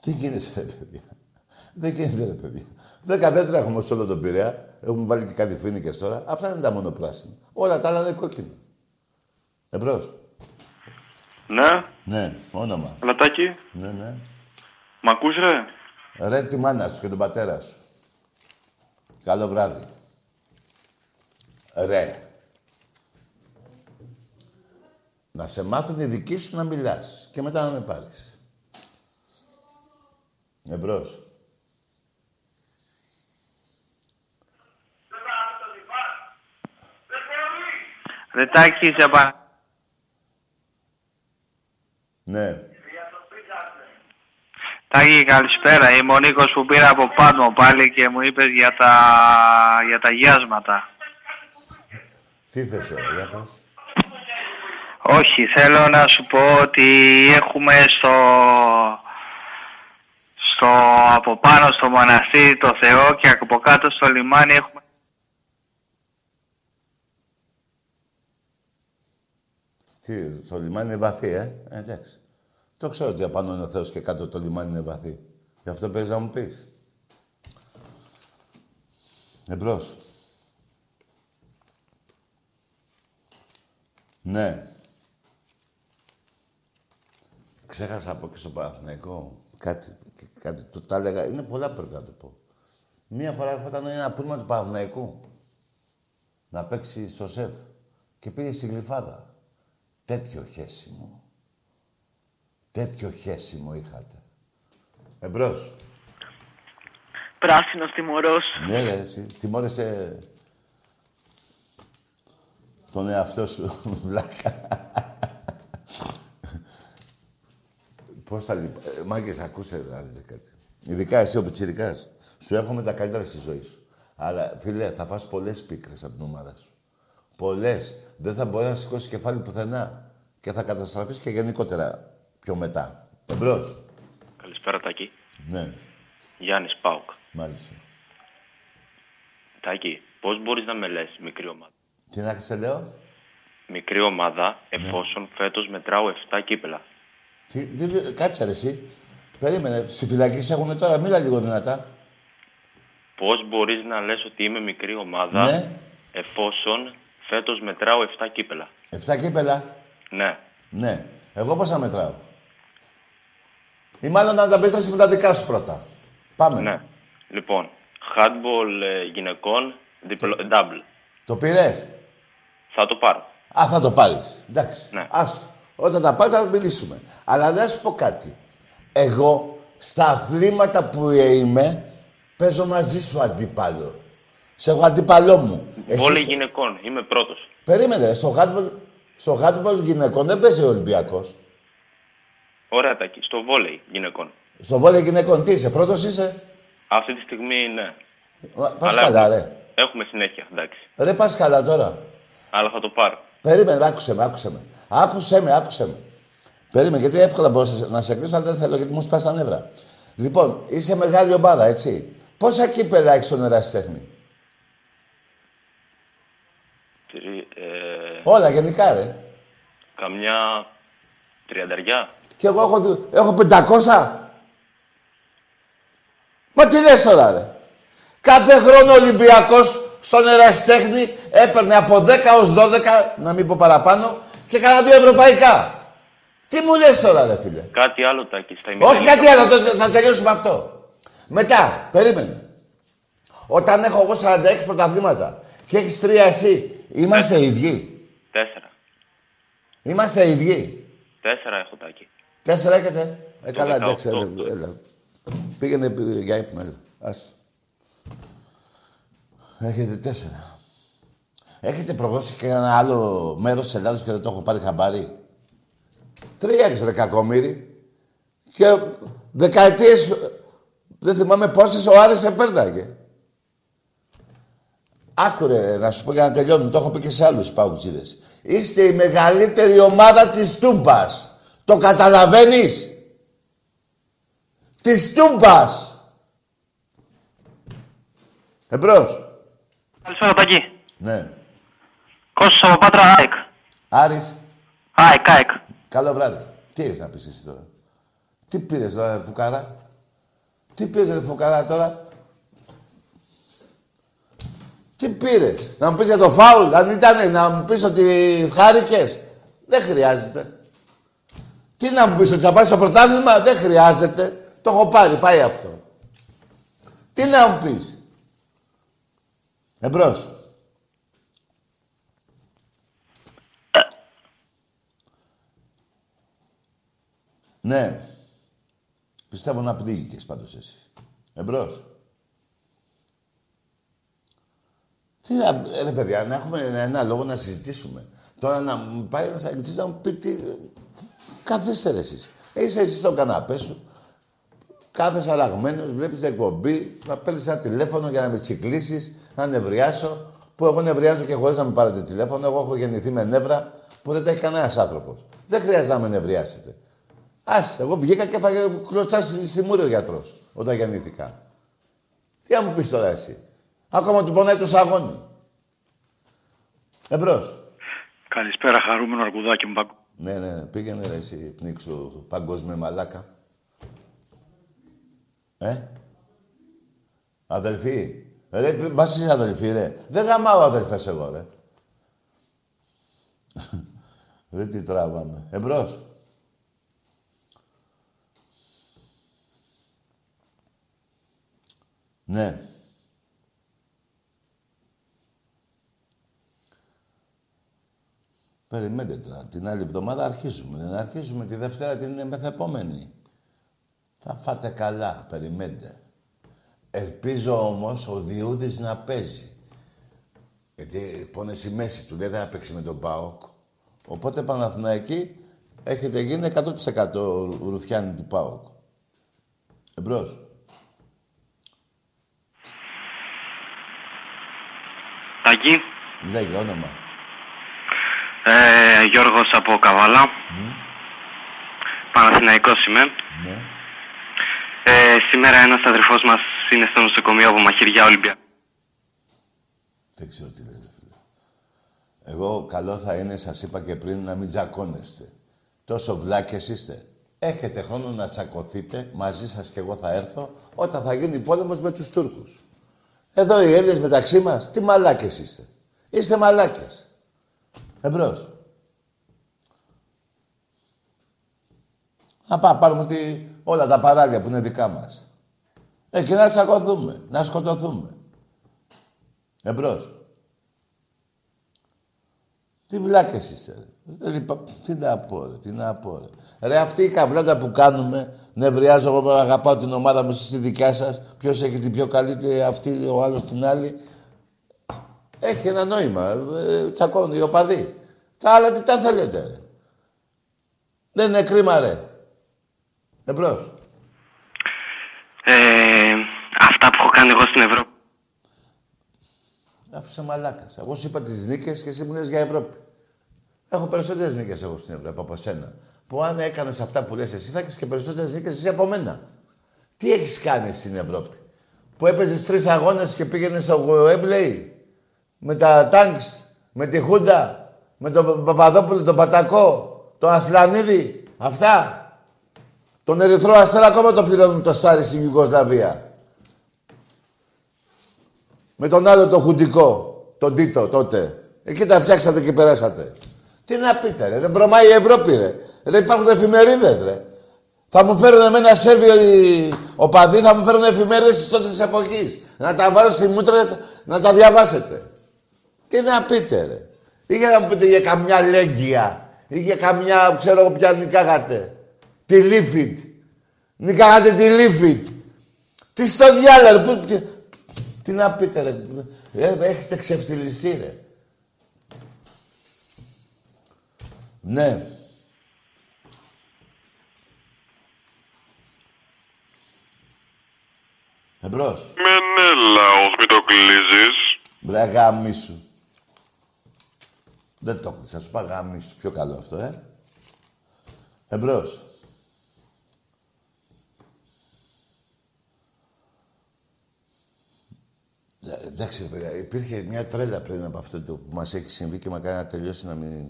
Τι γίνεται ρε παιδιά; Δεν γίνεται ρε παιδιά. Δέκα δέντρα έχουμε σε όλο τον Πειραιά. Έχουμε βάλει και κάτι φοίνικες τώρα. Αυτά είναι τα μόνο πράσινα. Όλα τα άλλα είναι κόκκινα. Εμπρός. Ναι, Ναι, όνομα. Λατάκη, Ναι, ναι. μ' ακούς ρε; Ρε τη μάνα σου και τον πατέρα σου. Καλό βράδυ. Ρε. Να σε μάθουν οι δικοί σου να μιλάς και μετά να με πάρεις. Εμπρός. Ρε Τάκη, σε πα... Ναι. Τάκη, καλησπέρα. Είμαι ο Νίκος που πήρα από πάνω πάλι και μου είπες για τα, για τα γιάσματα. Τι θες τώρα, για πες. Όχι, θέλω να σου πω ότι έχουμε στο, στο από πάνω στο μοναστήρι το Θεό και από κάτω στο λιμάνι έχουμε Τι, το λιμάνι είναι βαθύ, ε; ε εντάξει. Το ξέρω ότι απάνω είναι ο Θεός και κάτω το λιμάνι είναι βαθύ. Γι' αυτό παίζει να μου πεις. Εμπρός. Ναι. Ξέχασα να πω και στο Παναθηναϊκό κάτι, κάτι το τα έλεγα. Είναι πολλά που πρέπει να το πω. Μία φορά θα ήταν ένα πούλμα του Παναθηναϊκού να παίξει στο σεφ και πήγε στη Γλυφάδα. Τέτοιο χέσιμο. Τέτοιο χέσιμο είχατε. Εμπρός. Πράσινος τιμωρός. Ναι, ρε, εσύ. Τιμώρεσαι τον εαυτό σου, βλάκα. Πώς θα λείπω. Ε, μάγκες, ακούσε να δείτε κάτι. Ειδικά εσύ ο Πιτσιρικάς. Σου εύχομαι τα καλύτερα στη ζωή σου. Αλλά, φίλε, θα φας πολλές πίκρες από την ομάδα σου. Πολλές. Δεν θα μπορεί να σηκώσει κεφάλι πουθενά. Και θα καταστραφείς και γενικότερα πιο μετά. Εμπρός. Καλησπέρα Τάκη. Ναι, Γιάννης Πάουκ. μάλιστα. Τάκη, πώς μπορείς να με λες μικρή ομάδα; Τι να σε λέω; Μικρή ομάδα εφόσον φέτος μετράω 7 κύπελα. Τι, τι, τι- κάτσε ρε εσύ. Περίμενε. Στη φυλακή σε έχουνε τώρα. Μίλα λίγο δυνατά. Πώς μπορείς να λες ότι είμαι μικρή ομάδα Ναι. εφόσον φέτος μετράω 7 κύπελα; Εφτά κύπελα; Ναι. Ναι. Εγώ πόσα μετράω; Ή μάλλον να τα πεις με τα δικά σου πρώτα. Πάμε. Ναι. Λοιπόν, handball ε, γυναικών, διπλο, double. Το πήρες; Θα το πάρω. Α, θα το πάρεις. Εντάξει. Ναι. Άστο. Όταν τα πάρεις θα μιλήσουμε. Αλλά να σου πω κάτι. Εγώ στα αθλήματα που είμαι παίζω μαζί σου αντίπαλο. Σε έχω αντίπαλό μου. Εσύ Βόλεϊ στο- γυναικών, είμαι πρώτος. Περίμενε, ρε, στο handball, στο handball γυναικών δεν παίζει ο Ολυμπιακός. Ωραία Τάκη, στο βόλεϊ γυναικών. Στο βόλεϊ γυναικών τι είσαι, πρώτος είσαι; Αυτή τη στιγμή ναι. Πας Αλλά καλά, ρε. Έχουμε συνέχεια, εντάξει. Ρε, πας καλά τώρα. Αλλά θα το πάρω. Περίμενε, άκουσε με, άκουσε με. Άκουσε με, άκουσε με. Περίμενε, γιατί εύκολα μπορώ να σε κλείσω, αλλά δεν θέλω, γιατί μου σπάσει τα νεύρα. Λοιπόν, είσαι μεγάλη ομάδα, έτσι. Πόσα κύπελα έχεις στον ερασιτέχνη. Τρι- Ε, Όλα, γενικά, ρε. καμιά τριανταριά. Και εγώ έχω, δι- έχω 500. Μα τι λες τώρα, ρε. Κάθε χρόνο ο Ολυμπιακός στον ερασιτέχνη έπαιρνε από 10 ως 12, να μην πω παραπάνω, και κανένα δύο ευρωπαϊκά. Τι μου λες τώρα, ρε φίλε; Κάτι άλλο τάκι στα Όχι ημερήσια. κάτι άλλο, θα- θα τελειώσουμε αυτό. Μετά, περίμενε. Όταν έχω εγώ 46 πρωταθλήματα και έχεις τρία εσύ, είμαστε ίδιοι; Τέσσερα. Είμαστε ίδιοι; Τέσσερα έχω τάκι. Τέσσερα έχετε; Ε, καλά, 18, εντάξει, έλα, το- έλα. Πήγαινε ε, για ύπνο, έλα. Ας. Έχετε τέσσερα. Έχετε προδώσει και ένα άλλο μέρος της Ελλάδος και δεν το έχω πάρει χαμπάρι. Τρία έχεις ρε κακομύρι. Και δεκαετίες, δεν θυμάμαι πόσες ο Άρης επέρναγε. Άκουρε, να σου πω για να τελειώνω, το έχω πει και σε άλλους παουτσίδες. Είστε η μεγαλύτερη ομάδα της Τούμπας. Το καταλαβαίνεις; Της Τούμπας. Εμπρός. Καλησπέρα Τάκη. Ναι. Κώστας από Πάτρα ΑΕΚ. Άρης. ΑΕΚ, ΑΕΚ. Καλό βράδυ. Τι έχεις να πεις εσύ τώρα; Τι πήρες τώρα, φουκάρα; Τι πήρες, ρε φουκάρα, τώρα; Τι πήρες; Να μου πεις για το φάουλ; Αν ήταν να μου πεις ότι χάρηκες; Δεν χρειάζεται. Τι να μου πεις ότι θα πάει στο πρωτάθλημα; Δεν χρειάζεται. Το έχω πάρει. Πάει αυτό. Τι να μου πεις; Εμπρός. Ναι. Πιστεύω να πνίγηκες πάντως εσύ. Εμπρός. Τι να, ε, ρε παιδιά, να έχουμε ένα λόγο να συζητήσουμε. Τώρα να μου πάει ένας αγγλιστής να μου πει τι... Καθίστε ρε εσείς. Είσαι εσύ στον καναπέ σου. Κάθεσαι αλλαγμένος, βλέπεις την εκπομπή, να παίρνεις ένα τηλέφωνο για να με τσικλίσεις, να νευριάσω. Που εγώ νευριάζω και χωρίς να με πάρετε τηλέφωνο. Εγώ έχω γεννηθεί με νεύρα που δεν τα έχει κανένας άνθρωπος. Δεν χρειάζεται να με νευριάσετε. Άστε, εγώ βγήκα και έφαγε κλωτσά στη, στη μούρη ο γιατρός όταν γεννήθηκα. Τι να μου πεις τώρα εσύ. Ακόμα του πονάει το σαγόνι. Εμπρός. Καλησπέρα, χαρούμενο αρκουδάκι μου. Παγκο. Ναι, ναι, ναι. πήγαινε ρε, εσύ πνίξου παγκόσμια μαλάκα. Ε; Αδελφή. Ρε, μας είσαι αδελφή, ρε. Δεν γαμάω αδελφές εγώ, ρε. ρε, τι τράβαμε. Εμπρός. Ναι. Περιμένετε τώρα. Την άλλη εβδομάδα αρχίζουμε. Δεν αρχίζουμε τη Δευτέρα την μεθεπόμενη. Θα φάτε καλά. Περιμένετε. Ελπίζω όμως ο Διούδης να παίζει. Γιατί πόνε στη μέση του. Δεν θα παίξει με τον ΠΑΟΚ. Οπότε Παναθηναϊκή έχετε γίνει 100% ρουφιάνι του ΠΑΟΚ. Εμπρός. Τάκη, Λέγε όνομα. Ε, Γιώργος από Καβάλα. Παναθηναϊκός είμαι. Ναι. Ε, σήμερα ένας αδερφός μας είναι στο νοσοκομείο από μαχαιριά Ολυμπιακά. Δεν ξέρω τι λέει, ρε φίλε. Εγώ καλό θα είναι, σας είπα και πριν, να μην τζακώνεστε. Τόσο βλάκες είστε. Έχετε χρόνο να τσακωθείτε, μαζί σας και εγώ θα έρθω, όταν θα γίνει πόλεμος με τους Τούρκους. Εδώ οι Έλληνες μεταξύ μας, τι μαλάκες είστε. Είστε μαλάκες. Εμπρός. Να πάμε, πάρουμε τη, όλα τα παράλια που είναι δικά μας. Ε, και να τσακωθούμε, να σκοτωθούμε. Εμπρός. Τι βλάκες είστε, ρε. Δεν είπα, τι να πω, ρε, τι να πω, ρε. Ρε, αυτή η καβλάτα που κάνουμε, νευριάζω εγώ που αγαπάω την ομάδα μου, εσείς τη δικιά σας, ποιος έχει την πιο καλύτερη, αυτή, ο άλλος την άλλη. Έχει ένα νόημα, ε, τσακώνει οι οπαδοί. Τα άλλα τι τα θέλετε, ρε. Δεν είναι κρίμα, ρε. Εμπρός. Ε, αυτά που έχω κάνει εγώ στην Ευρώπη. Άφησε μαλάκας. Εγώ σου είπα τις νίκες και εσύ μου λες για Ευρώπη. Έχω περισσότερες νίκες εγώ στην Ευρώπη από σένα. Που αν έκανες αυτά που λες εσύ, θα έχεις και περισσότερες νίκες εσύ από μένα. Τι έχεις κάνει στην Ευρώπη; Που έπαιζες τρεις αγώνες και πήγαινες στο Γουέμπλεϊ με τα τάγκ, με τη Χούντα, με τον Παπαδόπουλο, τον Πατακό, τον Ασλανίδη. Αυτά. Τον Ερυθρό Αστέρα ακόμα το πληρώνουν το Στάρι στην Ιουγκοσλαβία. Με τον άλλο το χουντικό, τον Τίτο τότε. Εκεί τα φτιάξατε και περάσατε. Τι να πείτε ρε, δεν βρωμάει η Ευρώπη ρε. Ρε υπάρχουν εφημερίδες ρε. Θα μου φέρουν εμένα Σέρβιο οι οπαδοί, θα μου φέρουν εφημερίδες της τότε της εποχής. Να τα βάλω στη μούτρα να τα διαβάσετε. Τι να πείτε ρε. Ή για να μου πείτε για καμιά λέγκια. Ή για καμιά, ξέρω εγώ ποια νικάγατε. Τη Λίφιτ. Νικάγατε τη Λίφιτ. Τι στο διάλογο. Πού, τι, τι να πείτε ρε. Ε, έχετε ξεφτυλιστεί ρε. Ναι. Εμπρός. Μενέλαος, μην το κλείζεις. Μπρε γάμισου. Δεν το κλείσα, σου είπα γάμισου. Πιο καλό αυτό, ε. Εμπρός. Εντάξει, παιδιά, υπήρχε μια τρέλα πριν από αυτό το που μας έχει συμβεί και μακάρι να τελειώσει να μην...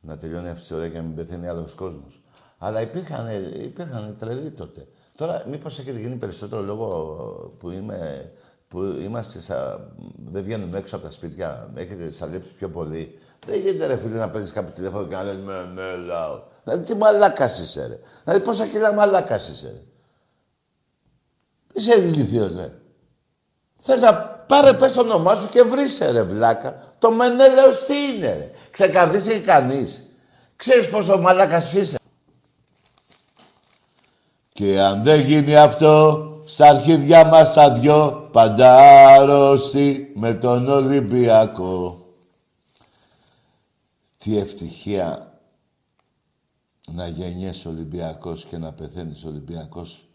να τελειώνει αυτή η ιστορία και να μην πεθαίνει άλλος κόσμος. Αλλά υπήρχαν, υπήρχαν τρελοί τότε. Τώρα, μήπως έχετε γίνει περισσότερο λόγο που, είμαι, που είμαστε σα... δεν βγαίνουμε έξω από τα σπίτια, έχετε σαλέψει πιο πολύ. Δεν γίνεται ρε φίλε να παίρνεις κάποιο τηλέφωνο και να λες με, με, λαό. Δηλαδή τι μαλάκας είσαι ρε. Δηλαδή πόσα κιλά μαλάκας είσαι ρε. Είσαι ηλικιός ρε. Θες να πάρε πες το όνομά σου και βρήσε ρε βλάκα. Το Μενέλαος τι είναι ρε; Ξεκαρδίσει κανείς. Ξέρεις πόσο μαλάκας είσαι. Και αν δεν γίνει αυτό, στα αρχίδια μας τα δυο, πάντα άρρωστοι με τον Ολυμπιακό. Τι ευτυχία να γεννιέσαι Ολυμπιακός και να πεθαίνεις Ολυμπιακός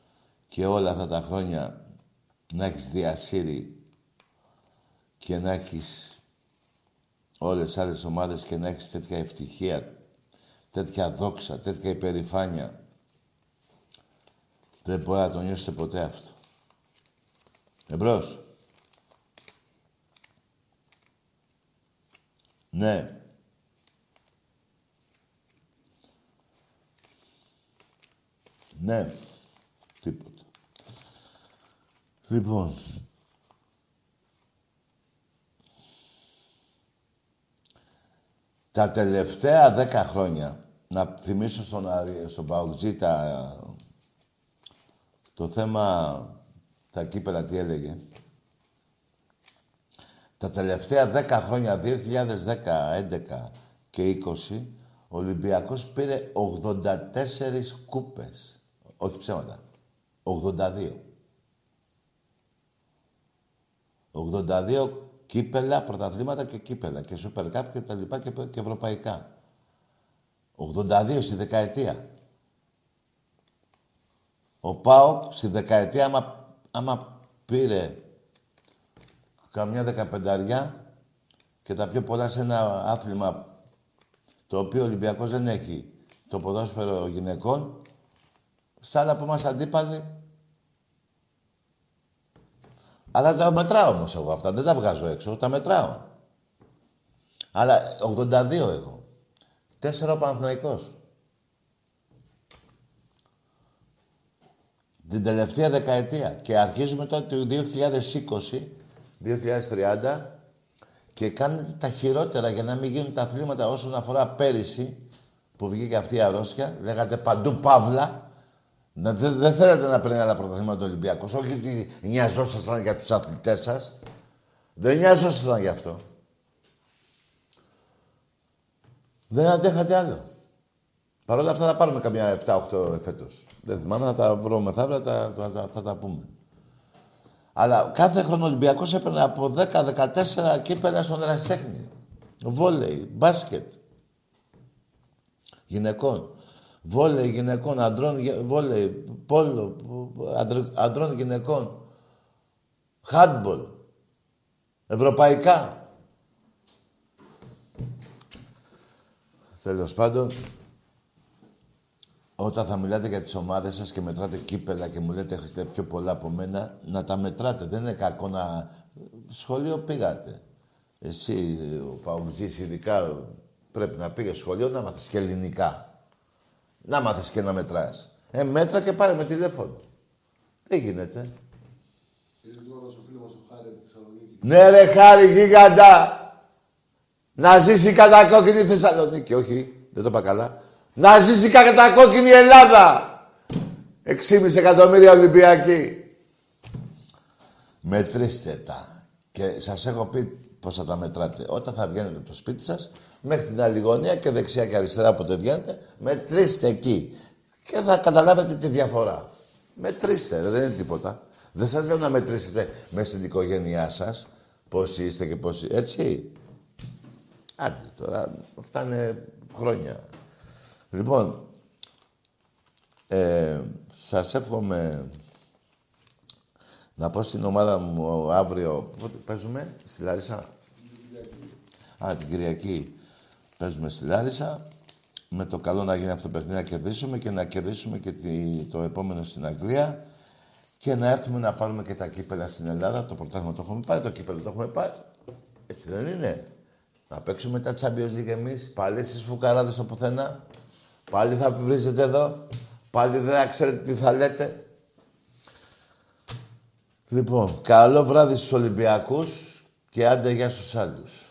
και όλα αυτά τα χρόνια να έχεις διασύρει και να έχεις όλες τις άλλες ομάδες και να έχεις τέτοια ευτυχία, τέτοια δόξα, τέτοια υπερηφάνεια. Δεν μπορεί να το νιώσετε ποτέ αυτό. Εμπρός. Ναι. Ναι. Τίποτα. Λοιπόν. Τα τελευταία δέκα χρόνια, να θυμίσω στον, Αρι- στον Παουτζή τα, το θέμα, τα κύπελα τι έλεγε. Τα τελευταία 10 χρόνια, 2010, 11 και 20, ο Ολυμπιακός πήρε 84 κούπες. Όχι ψέματα. 82. 82 κύπελα, πρωταθλήματα και κύπελα και Super Cup και τα λοιπά και, και ευρωπαϊκά. 82 στη δεκαετία. Ο ΠΑΟΚ στη δεκαετία, άμα, άμα πήρε καμιά δεκαπενταριά και τα πιο πολλά σε ένα άθλημα το οποίο ο Ολυμπιακός δεν έχει το ποδόσφαιρο γυναικών, στα άλλα που είμαστε αντίπαλοι. Αλλά τα μετράω όμως εγώ αυτά, δεν τα βγάζω έξω, τα μετράω. Αλλά 82 εγώ. Τέσσερα ο Παναθηναϊκός. Την τελευταία δεκαετία. Και αρχίζουμε τώρα το 2020, 2030 και κάνετε τα χειρότερα για να μην γίνουν τα αθλήματα όσον αφορά πέρυσι που βγήκε αυτή η αρρώστια. Λέγατε παντού παύλα. Να, δεν, δεν θέλετε να παίρνει άλλα πρωταθλήματα ο Ολυμπιακός. Όχι ότι νοιαζόσασταν για τους αθλητές σας. Δεν νοιαζόσασταν γι' αυτό. Δεν αντέχατε άλλο. Παρ' όλα αυτά θα πάρουμε καμιά 7-8 φέτος. Δεν θυμάμαι, θα τα βρω μεθαύριο, θα, θα, θα, θα τα πούμε. Αλλά κάθε χρόνο ο Ολυμπιακός έπαιρνε από 10-14 κύπελα στον ερασιτέχνη. Βόλεϊ, μπάσκετ. Γυναικών. Βόλεϊ γυναικών, αντρών, γε- βόλεϊ, πόλο, αντρ- αντρών γυναικών. Χάντμπολ. Ευρωπαϊκά. Τέλος πάντων, όταν θα μιλάτε για τις ομάδες σας και μετράτε κύπελα και μου λέτε έχετε πιο πολλά από μένα, να τα μετράτε. Δεν είναι κακό να... Σχολείο πήγατε. Εσύ, ο Παουτζής, ειδικά πρέπει να πήγες σχολείο να μάθεις και ελληνικά. Να μάθεις και να μετράς. Ε, μέτρα και πάρε με τηλέφωνο. Δεν γίνεται; Ναι ρε χάρη γίγαντα. Να ζήσει η κατακόκκινη Θεσσαλονίκη. Όχι, δεν το είπα καλά. Να ζήσει η κατακόκκινη Ελλάδα. 6,5 εκατομμύρια Ολυμπιακοί. Μετρήστε τα. Και σας έχω πει πώς θα τα μετράτε. Όταν θα βγαίνετε από το σπίτι σας, μέχρι την άλλη γωνία και δεξιά και αριστερά όποτε βγαίνετε, μετρήστε εκεί. Και θα καταλάβετε τη διαφορά. Μετρήστε, ρε, δεν είναι τίποτα. Δεν σας λέω να μετρήσετε μέσα στην οικογένειά σας πώς είστε και πώς... Έτσι. Άντε τώρα, αυτά είναι χρόνια. Λοιπόν, ε, σας εύχομαι να πω στην ομάδα μου αύριο... Πότε παίζουμε, στη Λάρισα. Α, την Κυριακή παίζουμε στη Λάρισα. Με το καλό να γίνει αυτό το παιχνίδι να κερδίσουμε και να κερδίσουμε και τη- το επόμενο στην Αγγλία και να έρθουμε να πάρουμε και τα κύπελα στην Ελλάδα. Το πρωτάθλημα το έχουμε πάρει, το κύπελο το έχουμε πάρει. Έτσι δεν είναι. Να παίξουμε τα Champions League εμείς, πάλι εσείς φουκαράδες στο πουθενά. Πάλι θα βρίζετε εδώ. Πάλι δεν θα ξέρετε τι θα λέτε. Λοιπόν, καλό βράδυ στους Ολυμπιακούς και άντε για στους άλλους.